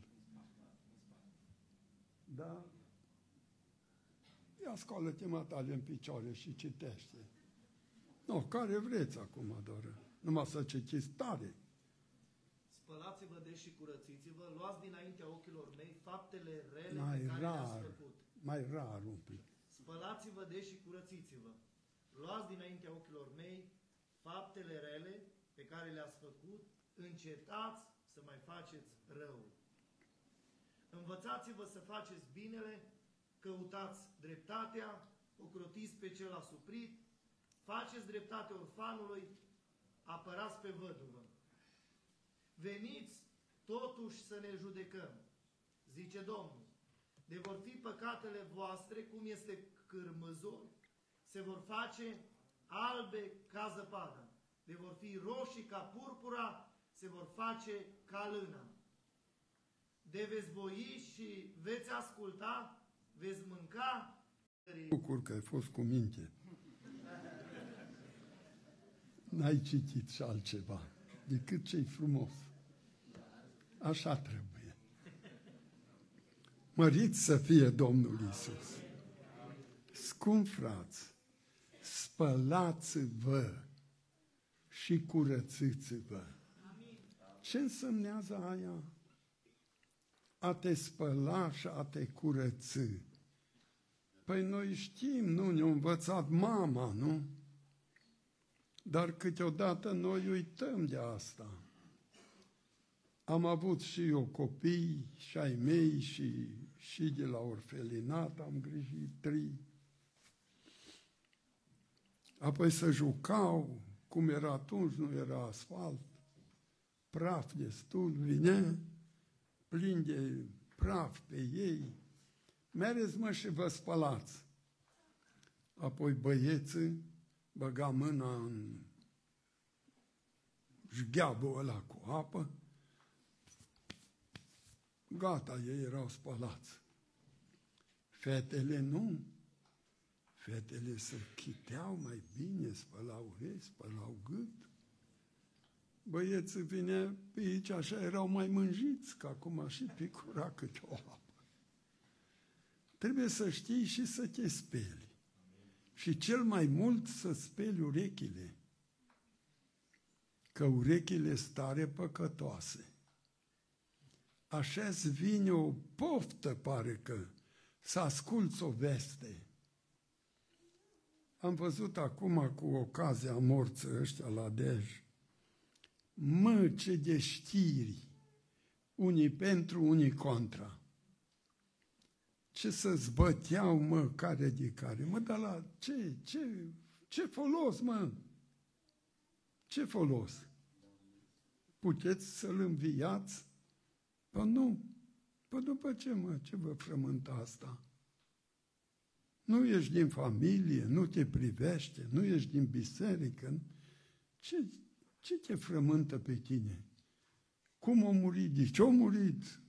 Da? Ia scoală-te matale în picioare și citește. Nu, care vreți acum, doar. Numai să citiți tare. Spălați-vă de și curățiți-vă, luați dinaintea ochilor mei faptele rele Mai pe care rar, le-ați făcut. mai rar un pic. Spălați-vă de și curățiți-vă. Luați dinaintea ochilor mei faptele rele pe care le-ați făcut, încetați să mai faceți rău. Învățați-vă să faceți binele, căutați dreptatea, ocrotiți pe cel asuprit, faceți dreptate orfanului, apărați pe văduvă. Veniți totuși să ne judecăm, zice Domnul. De vor fi păcatele voastre, cum este cârmăzul, se vor face albe ca zăpada. De vor fi roșii ca purpura, se vor face ca lână. De veți voi și veți asculta, veți mânca Bucur că ai fost cu minte. N-ai citit și altceva decât ce frumos. Așa trebuie. Mărit să fie Domnul Isus. Scump frați, spălați-vă și curățiți-vă. Ce însemnează aia? A te spăla și a te curăți. Păi noi știm, nu ne-a învățat mama, nu? Dar câteodată noi uităm de asta. Am avut și eu copii și ai mei și, și de la orfelinat am grijit trei. Apoi să jucau, cum era atunci, nu era asfalt, praf destul, vine plin de praf pe ei. Mereți mă și vă spălați. Apoi băieții băga mâna în jgheabul ăla cu apă, gata, ei erau spălați. Fetele nu. Fetele se chiteau mai bine, spălau urechi, spălau gât. băieții vine pe aici, așa erau mai mânjiți, că acum și picura câte o apă. Trebuie să știi și să te speli. Și cel mai mult să speli urechile. Că urechile stare păcătoase. așa vine o poftă, pare că, să asculți o veste. Am văzut acum cu ocazia morții ăștia la Dej, mă, ce de știri, unii pentru, unii contra. Ce să zbăteau, mă, care de care. Mă, dar la ce, ce, ce folos, mă? Ce folos? Puteți să-l înviați? Păi nu. Păi după ce, mă, ce vă frământă asta? Nu ești din familie, nu te privește, nu ești din biserică. Ce, ce te frământă pe tine? Cum a murit? De ce a murit?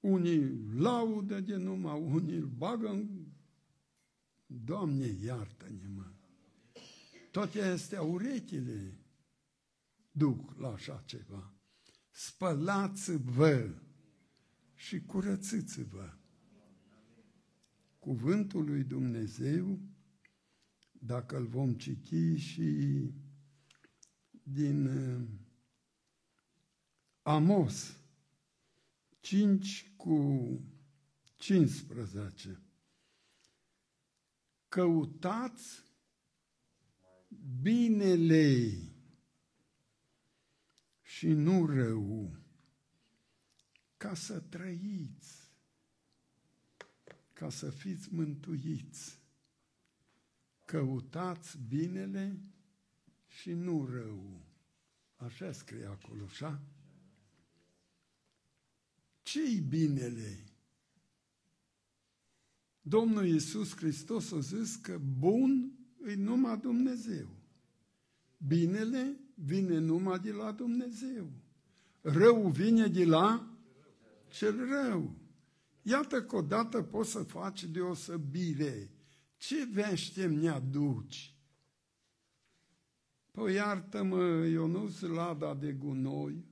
Unii laudă de numai, unii îl bagă în... Doamne, iartă-ne, mă! Toate astea urechile duc la așa ceva. Spălați-vă și curățiți-vă. Cuvântul lui Dumnezeu, dacă îl vom citi și din uh, Amos 5 cu 15. Căutați binele și nu rău, ca să trăiți, ca să fiți mântuiți. Căutați binele și nu rău. Așa scrie acolo, așa? Ce-i binele? Domnul Iisus Hristos a zis că bun e numai Dumnezeu. Binele vine numai de la Dumnezeu. Rău vine de la cel rău. Iată că odată poți să faci deosebire. Ce vește mi aduci? Păi iartă-mă, eu nu sunt lada de gunoi,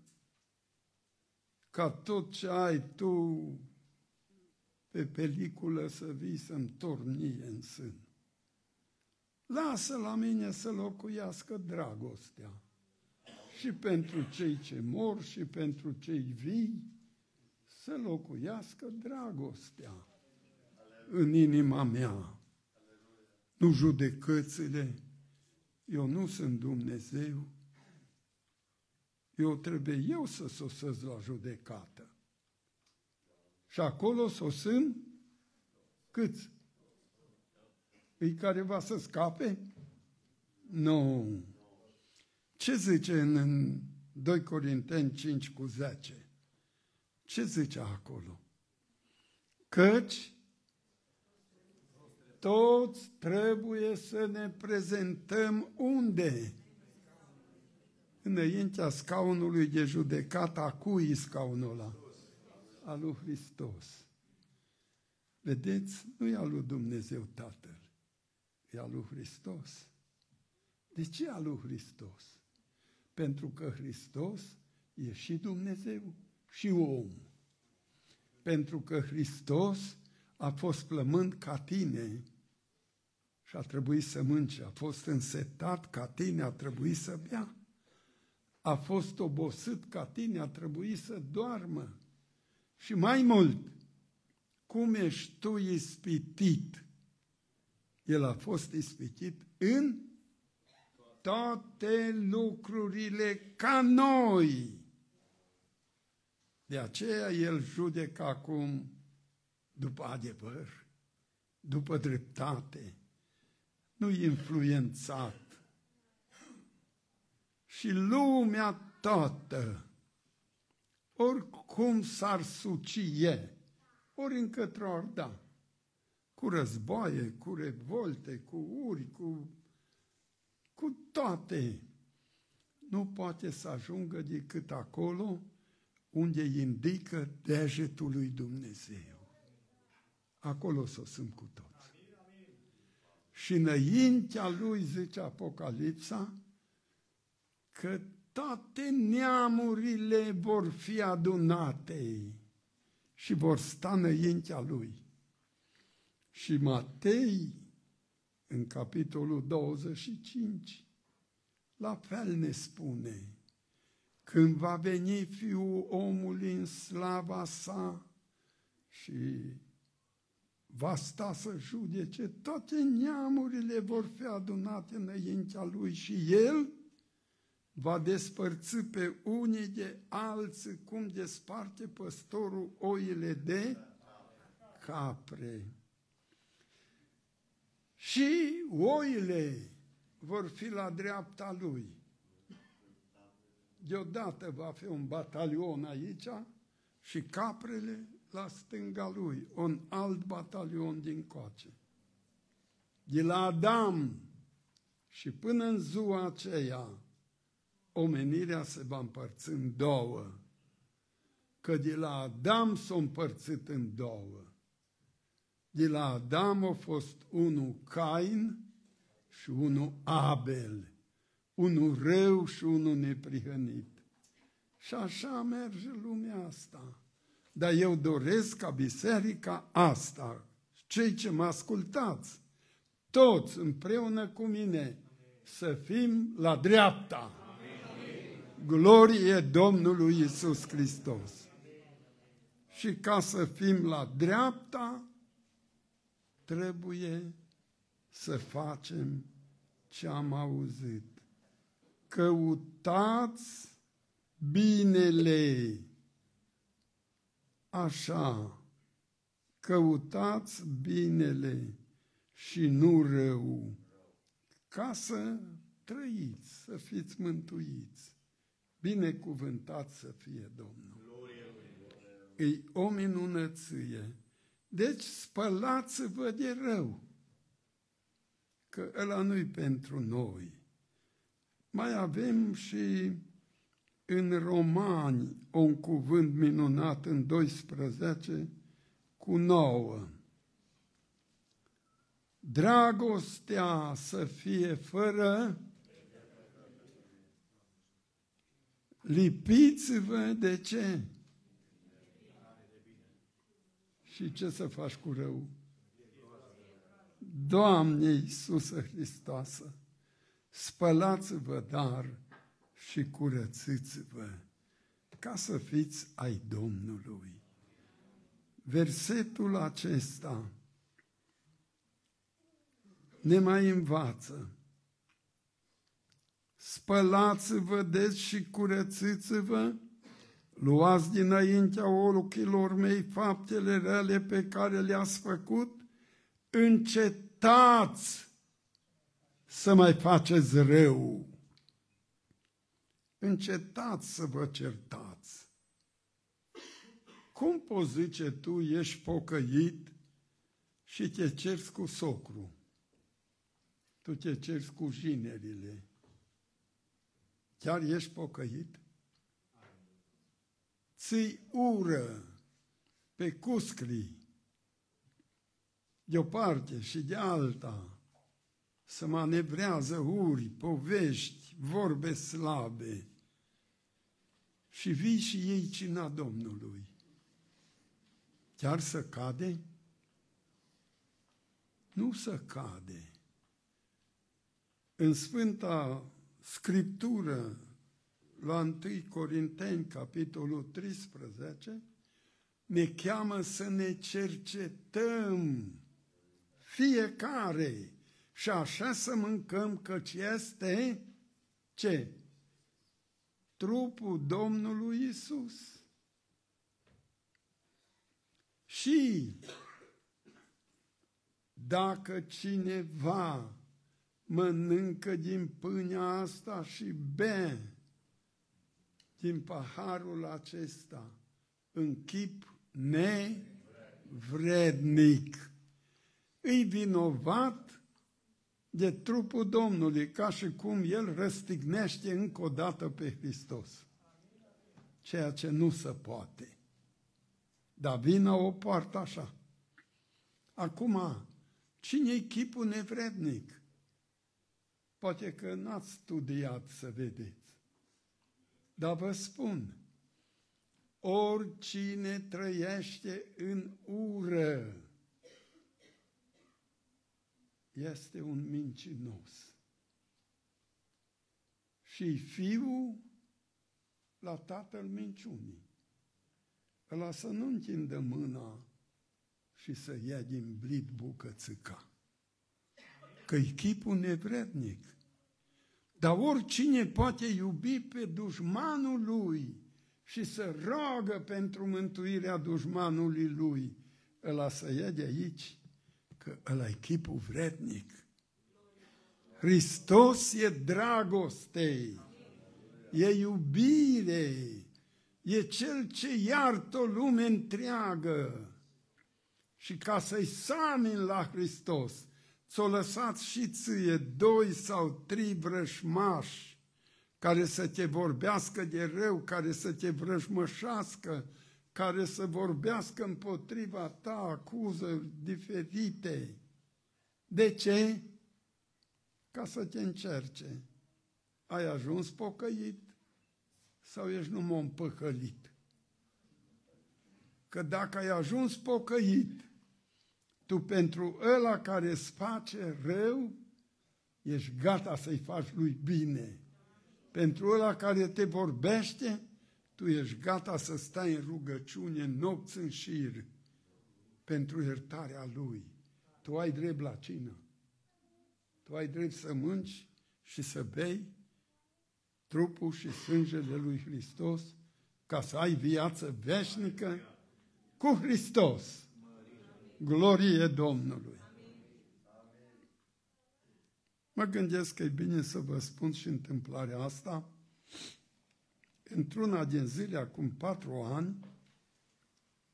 ca tot ce ai tu pe peliculă să vii să-mi tornie în sân. Lasă la mine să locuiască dragostea și pentru cei ce mor și pentru cei vii, să locuiască dragostea în inima mea. Nu judecățile, eu nu sunt Dumnezeu, eu trebuie eu să sosesc la judecată. Și acolo sosim câți? Îi care va să scape? Nu. Ce zice în 2 Corinteni 5 cu 10? Ce zice acolo? Căci toți trebuie să ne prezentăm unde? Înaintea scaunului de judecată, a cui scaunul ăla? Al lui Hristos. Vedeți? Nu e al lui Dumnezeu Tatăl, e al lui Hristos. De ce al lui Hristos? Pentru că Hristos e și Dumnezeu și om. Pentru că Hristos a fost plământ ca tine și a trebuit să mânce, a fost însetat ca tine, a trebuit să bea, a fost obosit ca tine, a trebuit să doarmă. Și mai mult, cum ești tu ispitit? El a fost ispitit în toate lucrurile ca noi. De aceea el judecă acum după adevăr, după dreptate, nu influențat. Și lumea toată, oricum s-ar sucie, ori încătre ori da, cu războaie, cu revolte, cu uri, cu, cu toate, nu poate să ajungă decât acolo unde indică degetul lui Dumnezeu. Acolo să sunt cu toți. Și înaintea lui, zice Apocalipsa, că toate neamurile vor fi adunate și vor sta înaintea lui. Și Matei, în capitolul 25, la fel ne spune, când va veni Fiul omului în slava sa și va sta să judece, toate neamurile vor fi adunate înaintea lui și el va despărți pe unii de alții cum desparte păstorul oile de capre. Și oile vor fi la dreapta lui. Deodată va fi un batalion aici și caprele la stânga lui, un alt batalion din coace. De la Adam și până în ziua aceea, omenirea se va împărți în două. Că de la Adam s-a împărțit în două. De la Adam a fost unul Cain și unul Abel, unul rău și unul neprihănit. Și așa merge lumea asta. Dar eu doresc ca biserica asta, cei ce mă ascultați, toți împreună cu mine, să fim la dreapta. Glorie Domnului Isus Hristos. Și ca să fim la dreapta, trebuie să facem ce am auzit. Căutați binele. Așa, căutați binele și nu rău, ca să trăiți, să fiți mântuiți. Binecuvântat să fie Domnul. Îi o minunăție. Deci spălați-vă de rău, că ăla nu-i pentru noi. Mai avem și în Romani un cuvânt minunat în 12 cu 9. Dragostea să fie fără Lipiți-vă de ce? Și ce să faci cu rău? Doamne Iisusă Hristoasă, spălați-vă dar și curățiți-vă ca să fiți ai Domnului. Versetul acesta ne mai învață spălați-vă deci și curățiți-vă, luați dinaintea ochilor mei faptele rele pe care le-ați făcut, încetați să mai faceți rău. Încetați să vă certați. Cum poți zice tu, ești pocăit și te cerți cu socru? Tu te cerți cu jinerile Chiar ești pocăit? Ți ură pe cuscri de o parte și de alta să manevrează uri, povești, vorbe slabe și vii și ei cina Domnului. Chiar să cade? Nu să cade. În Sfânta Scriptură la 1 Corinteni, capitolul 13, ne cheamă să ne cercetăm fiecare și așa să mâncăm căci este ce? Trupul Domnului Isus. Și dacă cineva mănâncă din pâinea asta și bea din paharul acesta în chip nevrednic. Îi vinovat de trupul Domnului, ca și cum El răstignește încă o dată pe Hristos. Ceea ce nu se poate. Dar vină o poartă așa. Acum, cine-i chipul nevrednic? Poate că n-ați studiat să vedeți. Dar vă spun, oricine trăiește în ură este un mincinos. Și fiul la tatăl minciunii. Ăla să nu întindă mâna și să ia din blit bucățica. Că-i chipul nevrednic. Dar oricine poate iubi pe dușmanul lui și să roagă pentru mântuirea dușmanului lui, ăla să ia de aici, că ăla e chipul vrednic. Hristos e dragoste, e iubire, e cel ce iartă o lume întreagă. Și ca să-i samin la Hristos, ți-o lăsat și ție doi sau trei vrășmași care să te vorbească de rău, care să te vrăjmășească, care să vorbească împotriva ta acuză diferite. De ce? Ca să te încerce. Ai ajuns pocăit sau ești numai împăcălit? Că dacă ai ajuns pocăit, tu pentru ăla care îți face rău, ești gata să-i faci lui bine. Pentru ăla care te vorbește, tu ești gata să stai în rugăciune nopți în șir pentru iertarea lui. Tu ai drept la cină. Tu ai drept să mânci și să bei trupul și sângele lui Hristos ca să ai viață veșnică cu Hristos. Glorie Domnului! Mă gândesc că e bine să vă spun și întâmplarea asta. Într-una din zile, acum patru ani,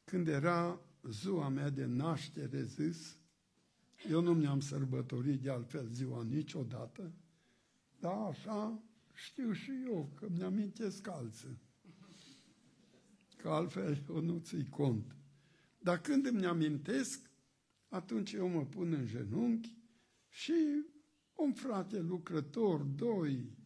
când era ziua mea de naștere zis, eu nu mi-am sărbătorit de altfel ziua niciodată, dar așa știu și eu, că mi-amintesc alții. Că altfel eu nu ți cont. Dar când îmi amintesc, atunci eu mă pun în genunchi și un frate lucrător, doi,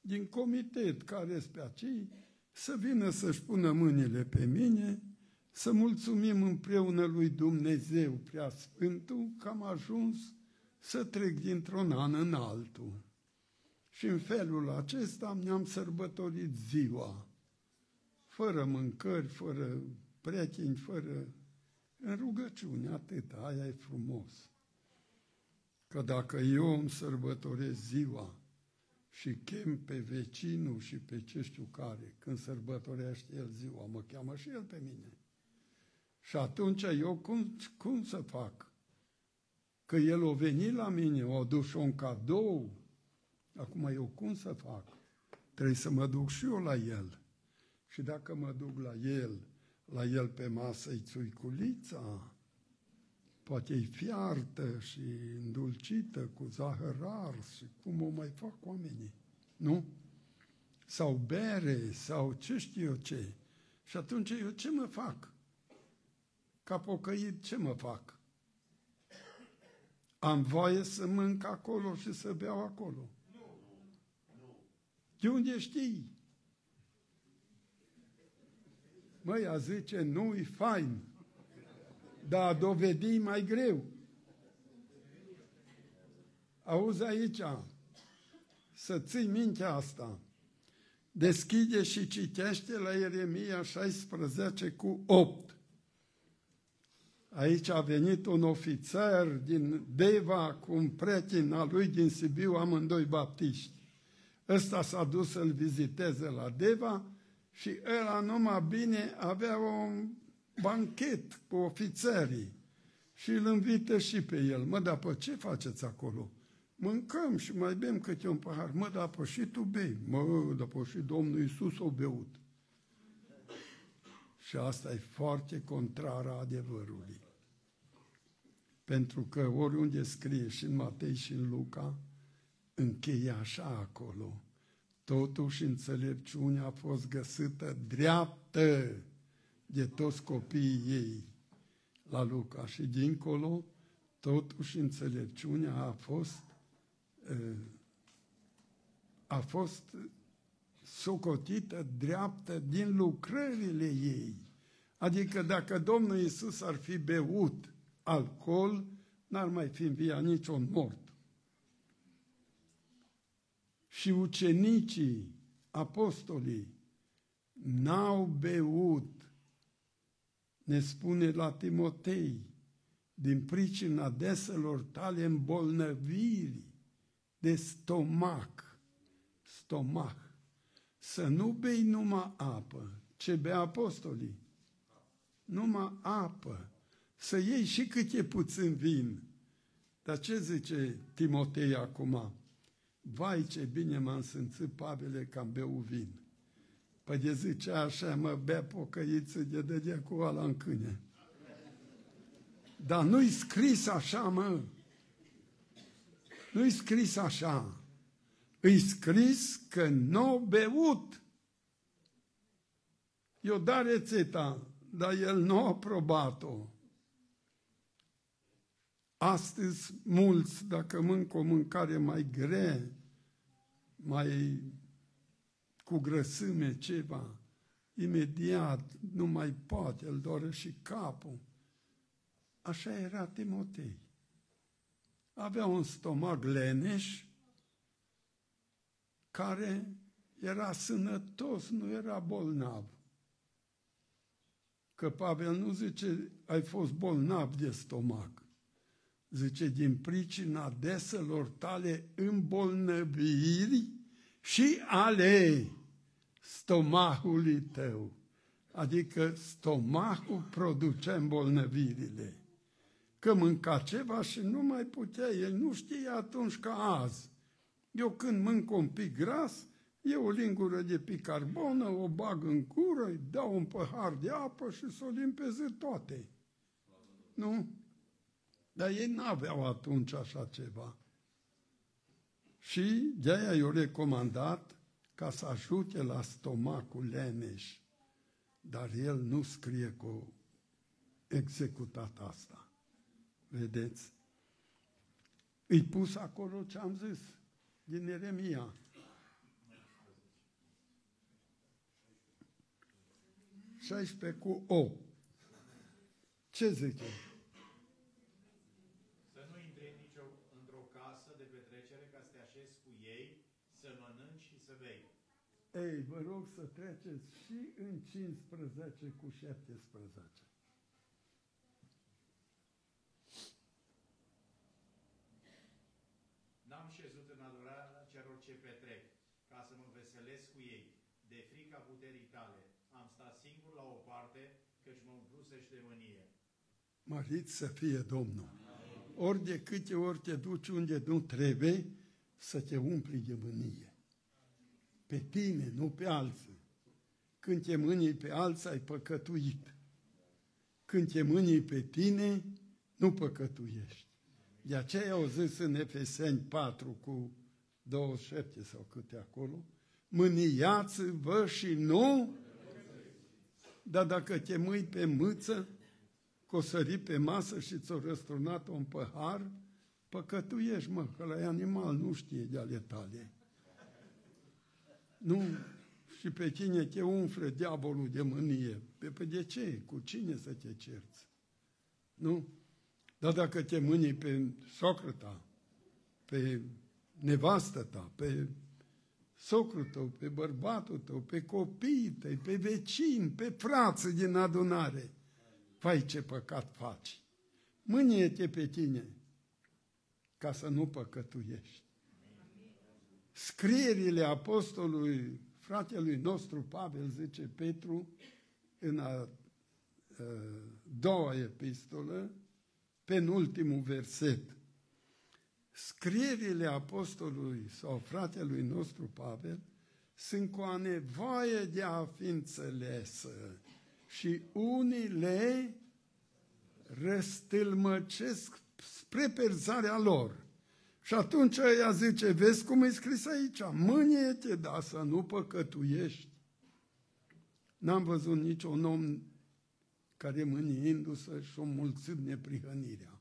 din comitet care este pe aici, să vină să-și pună mâinile pe mine, să mulțumim împreună lui Dumnezeu prea Sfântul că am ajuns să trec dintr-un an în altul. Și în felul acesta mi-am sărbătorit ziua, fără mâncări, fără prieteni, fără în rugăciune, atât, aia e frumos. Că dacă eu îmi sărbătoresc ziua și chem pe vecinul și pe ce știu care, când sărbătorește el ziua, mă cheamă și el pe mine. Și atunci eu cum, cum să fac? Că el o venit la mine, o adus un cadou, acum eu cum să fac? Trebuie să mă duc și eu la el. Și dacă mă duc la el, la el pe masă îi țuiculița, poate e fiartă și îndulcită cu zahăr ars și cum o mai fac oamenii, nu? Sau bere, sau ce știu eu ce. Și atunci eu ce mă fac? Ca pocăit ce mă fac? Am voie să mânc acolo și să beau acolo. De unde știi? Măi, a zice, nu-i fain, dar a dovedi mai greu. Auzi aici, să ții mintea asta. Deschide și citește la Ieremia 16 cu 8. Aici a venit un ofițer din Deva cu un prieten al lui din Sibiu, amândoi baptiști. Ăsta s-a dus să-l viziteze la Deva și ăla numai bine avea un banchet cu ofițerii și îl invită și pe el. Mă, dar pe ce faceți acolo? Mâncăm și mai bem câte un pahar. Mă, dar pe și tu bei. Mă, dar pe și Domnul Iisus o beut. Și asta e foarte contrară adevărului. Pentru că oriunde scrie și în Matei și în Luca, încheie așa acolo. Totuși înțelepciunea a fost găsită dreaptă de toți copiii ei la Luca și dincolo, totuși înțelepciunea a fost a fost socotită dreaptă din lucrările ei. Adică dacă Domnul Isus ar fi beut alcool, n-ar mai fi înviat niciun mort. Și ucenicii, apostolii, n-au beut, ne spune la Timotei, din pricina deselor tale îmbolnăviri de stomac, stomac. Să nu bei numai apă. Ce bea apostolii? Numai apă. Să iei și cât e puțin vin. Dar ce zice Timotei acum? Vai ce bine m-am simțit, Pavele, că am beu vin. Păi de zice așa, mă bea pocăiță de dădea cu ala în câine. Dar nu-i scris așa, mă. Nu-i scris așa. Îi scris că nu beut. Eu da rețeta, dar el nu a aprobat-o. Astăzi, mulți, dacă mânc o mâncare mai grea, mai cu grăsime ceva, imediat nu mai poate, îl doare și capul. Așa era Timotei. Avea un stomac leneș care era sănătos, nu era bolnav. Că Pavel nu zice, ai fost bolnav de stomac. Zice, din pricina deselor tale îmbolnăviri și ale stomahului tău. Adică stomacul produce îmbolnăvirile că mânca ceva și nu mai putea. El nu știe atunci ca azi. Eu când mânc un pic gras, e o lingură de picarbonă, o bag în cură, îi dau un păhar de apă și să o limpeze toate. Nu? Dar ei n-aveau atunci așa ceva. Și de-aia i-au recomandat ca să ajute la stomacul leneș. Dar el nu scrie cu executat asta. Vedeți? Îi pus acolo ce am zis din Ieremia. Șaisprezece cu O. Ce zice? Să nu intri nicio într-o casă de petrecere ca să te așezi cu ei, să mănânci și să bei. Ei, vă rog să treceți și în 15 cu 17. ce petrec, ca să mă veselesc cu ei. De frica puterii tale am stat singur la o parte, căci mă umplusești de mânie. Mărit să fie Domnul. Ori de câte ori te duci unde nu trebuie, să te umpli de mânie. Pe tine, nu pe alții. Când te mânii pe alții, ai păcătuit. Când te mânii pe tine, nu păcătuiești. De aceea au zis în Efeseni 4 cu 27 sau câte acolo, mâniați-vă și nu, dar dacă te mâi pe mâță, că o sări pe masă și ți-o răsturnat un păhar, păcătuiești, mă, că la animal nu știe de ale tale. Nu, și pe cine te umflă diavolul de mânie? Pe, pe de ce? Cu cine să te cerți? Nu? Dar dacă te mânii pe socrăta, pe nevastă ta, pe socrul tău, pe bărbatul tău, pe copiii tăi, pe vecini, pe frață din adunare. Vai ce păcat faci! Mânie-te pe tine ca să nu păcătuiești. Scrierile apostolului, fratelui nostru Pavel, zice Petru, în a, a doua epistolă, penultimul verset scrierile apostolului sau fratelui nostru Pavel sunt cu o nevoie de a fi înțelesă și unii le răstâlmăcesc spre perzarea lor. Și atunci ea zice, vezi cum e scris aici, mânie-te, da, să nu păcătuiești. N-am văzut niciun om care mâniindu-se și-o mulțit neprihănirea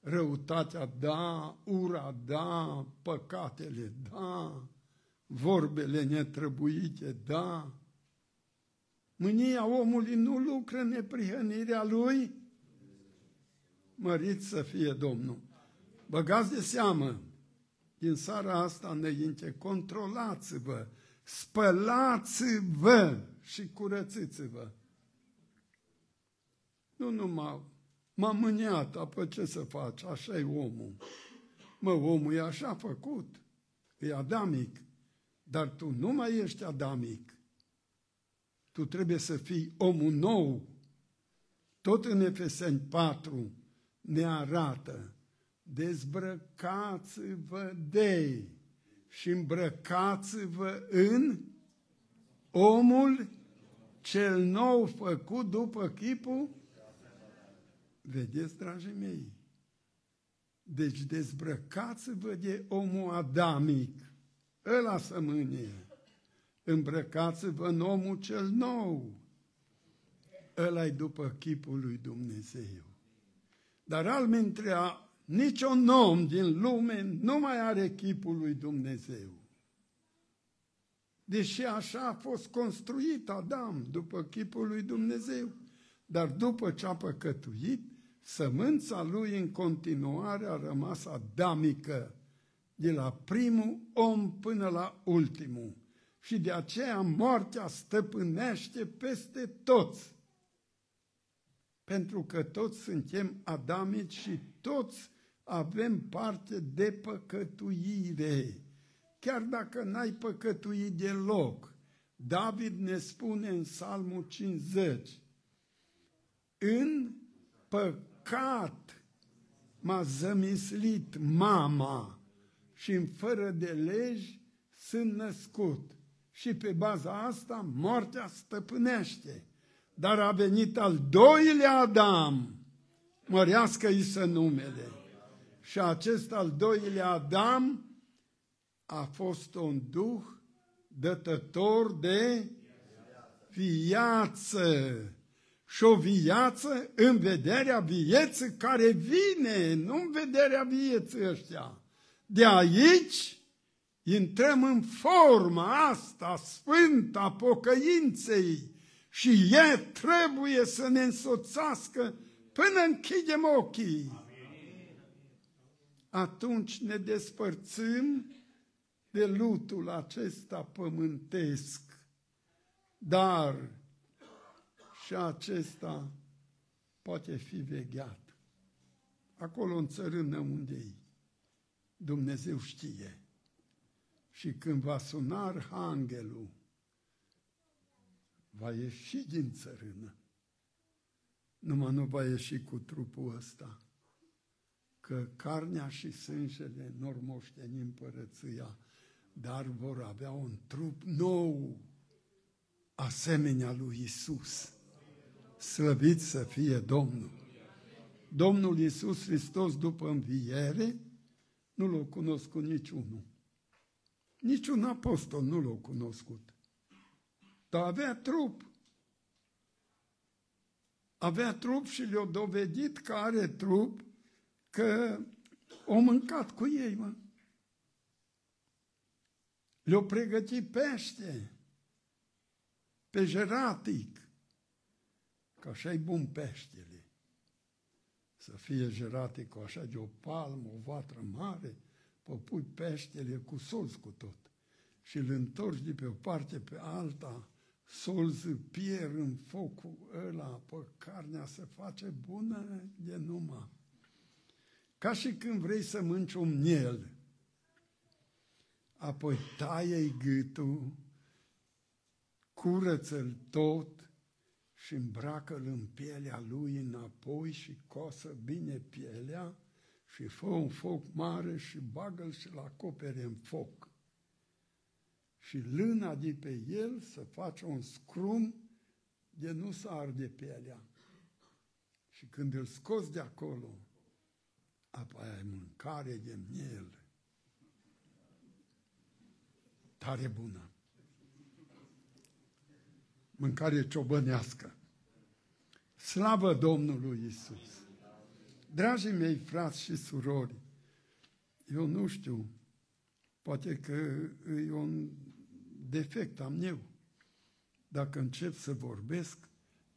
răutatea, da, ura, da, păcatele, da, vorbele netrăbuite, da. Mânia omului nu lucră în neprihănirea lui. Mărit să fie Domnul. Băgați de seamă, din seara asta înainte, controlați-vă, spălați-vă și curățiți-vă. Nu numai m-am mâniat, apoi ce să faci, așa e omul. Mă, omul e așa făcut, e adamic, dar tu nu mai ești adamic. Tu trebuie să fii omul nou. Tot în Efeseni 4 ne arată, dezbrăcați-vă de și îmbrăcați-vă în omul cel nou făcut după chipul Vedeți, dragii mei? Deci dezbrăcați-vă de omul adamic, ăla să mânie. Îmbrăcați-vă în omul cel nou, ăla după chipul lui Dumnezeu. Dar almintrea, niciun om din lume nu mai are chipul lui Dumnezeu. Deși așa a fost construit Adam, după chipul lui Dumnezeu. Dar după ce a păcătuit, sămânța lui în continuare a rămas adamică, de la primul om până la ultimul. Și de aceea moartea stăpânește peste toți. Pentru că toți suntem adamici și toți avem parte de păcătuire. Chiar dacă n-ai păcătuit deloc, David ne spune în Psalmul 50, în păcătuire, păcat m-a zămislit mama și în fără de legi sunt născut. Și pe baza asta moartea stăpânește. Dar a venit al doilea Adam, mărească-i să numele. Și acest al doilea Adam a fost un duh dătător de viață și o viață în vederea vieții care vine, nu în vederea vieții ăștia. De aici intrăm în forma asta sfântă a pocăinței și e trebuie să ne însoțească până închidem ochii. Atunci ne despărțim de lutul acesta pământesc. Dar și acesta poate fi vegheat. Acolo în țărână unde e, Dumnezeu știe. Și când va suna arhanghelul, va ieși din țărână. Numai nu va ieși cu trupul ăsta, că carnea și sângele nu moșteni împărăția, dar vor avea un trup nou, asemenea lui Isus. Slăvit să fie Domnul! Domnul Iisus Hristos după înviere nu l-a cunoscut niciunul. Niciun apostol nu l-a cunoscut. Dar avea trup. Avea trup și le-a dovedit că are trup, că o mâncat cu ei, mă. Le-a pregătit pește, pe jeratic, că așa e bun peștele. Să fie jerate cu așa de o palmă, o vatră mare, pui peștele cu solz cu tot și îl întorci de pe o parte pe alta, solz pier în focul ăla, pe carnea se face bună de numai. Ca și când vrei să mânci un miel, apoi taie-i gâtul, curăță-l tot și îmbracă-l în pielea lui înapoi și cosă bine pielea și fă un foc mare și bagă-l și-l acopere în foc. Și lâna de pe el să face un scrum de nu să arde pielea. Și când îl scoți de acolo, apoi ai mâncare de miel. Tare bună mâncare ciobănească. Slavă Domnului Isus! Dragii mei frați și surori, eu nu știu, poate că e un defect am eu. Dacă încep să vorbesc,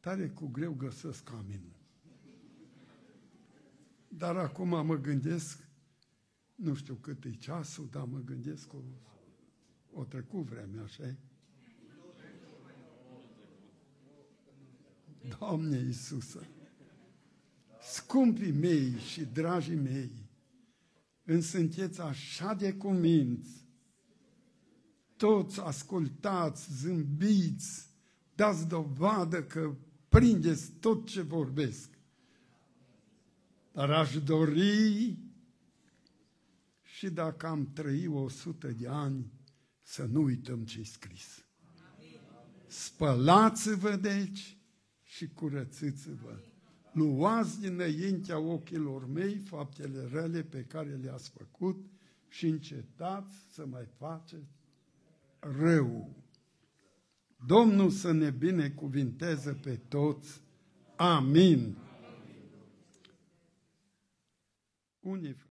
tare cu greu găsesc caminul. Dar acum mă gândesc, nu știu cât e ceasul, dar mă gândesc o, o trecut vremea, așa Doamne Iisusă, scumpii mei și dragii mei, sunteți așa de cuminți, toți ascultați, zâmbiți, dați dovadă că prindeți tot ce vorbesc. Dar aș dori și dacă am trăit o sută de ani, să nu uităm ce-i scris. Spălați-vă deci și curățiți-vă. Luați dinaintea ochilor mei faptele rele pe care le-ați făcut și încetați să mai faceți rău. Domnul să ne binecuvinteze pe toți. Amin. Unii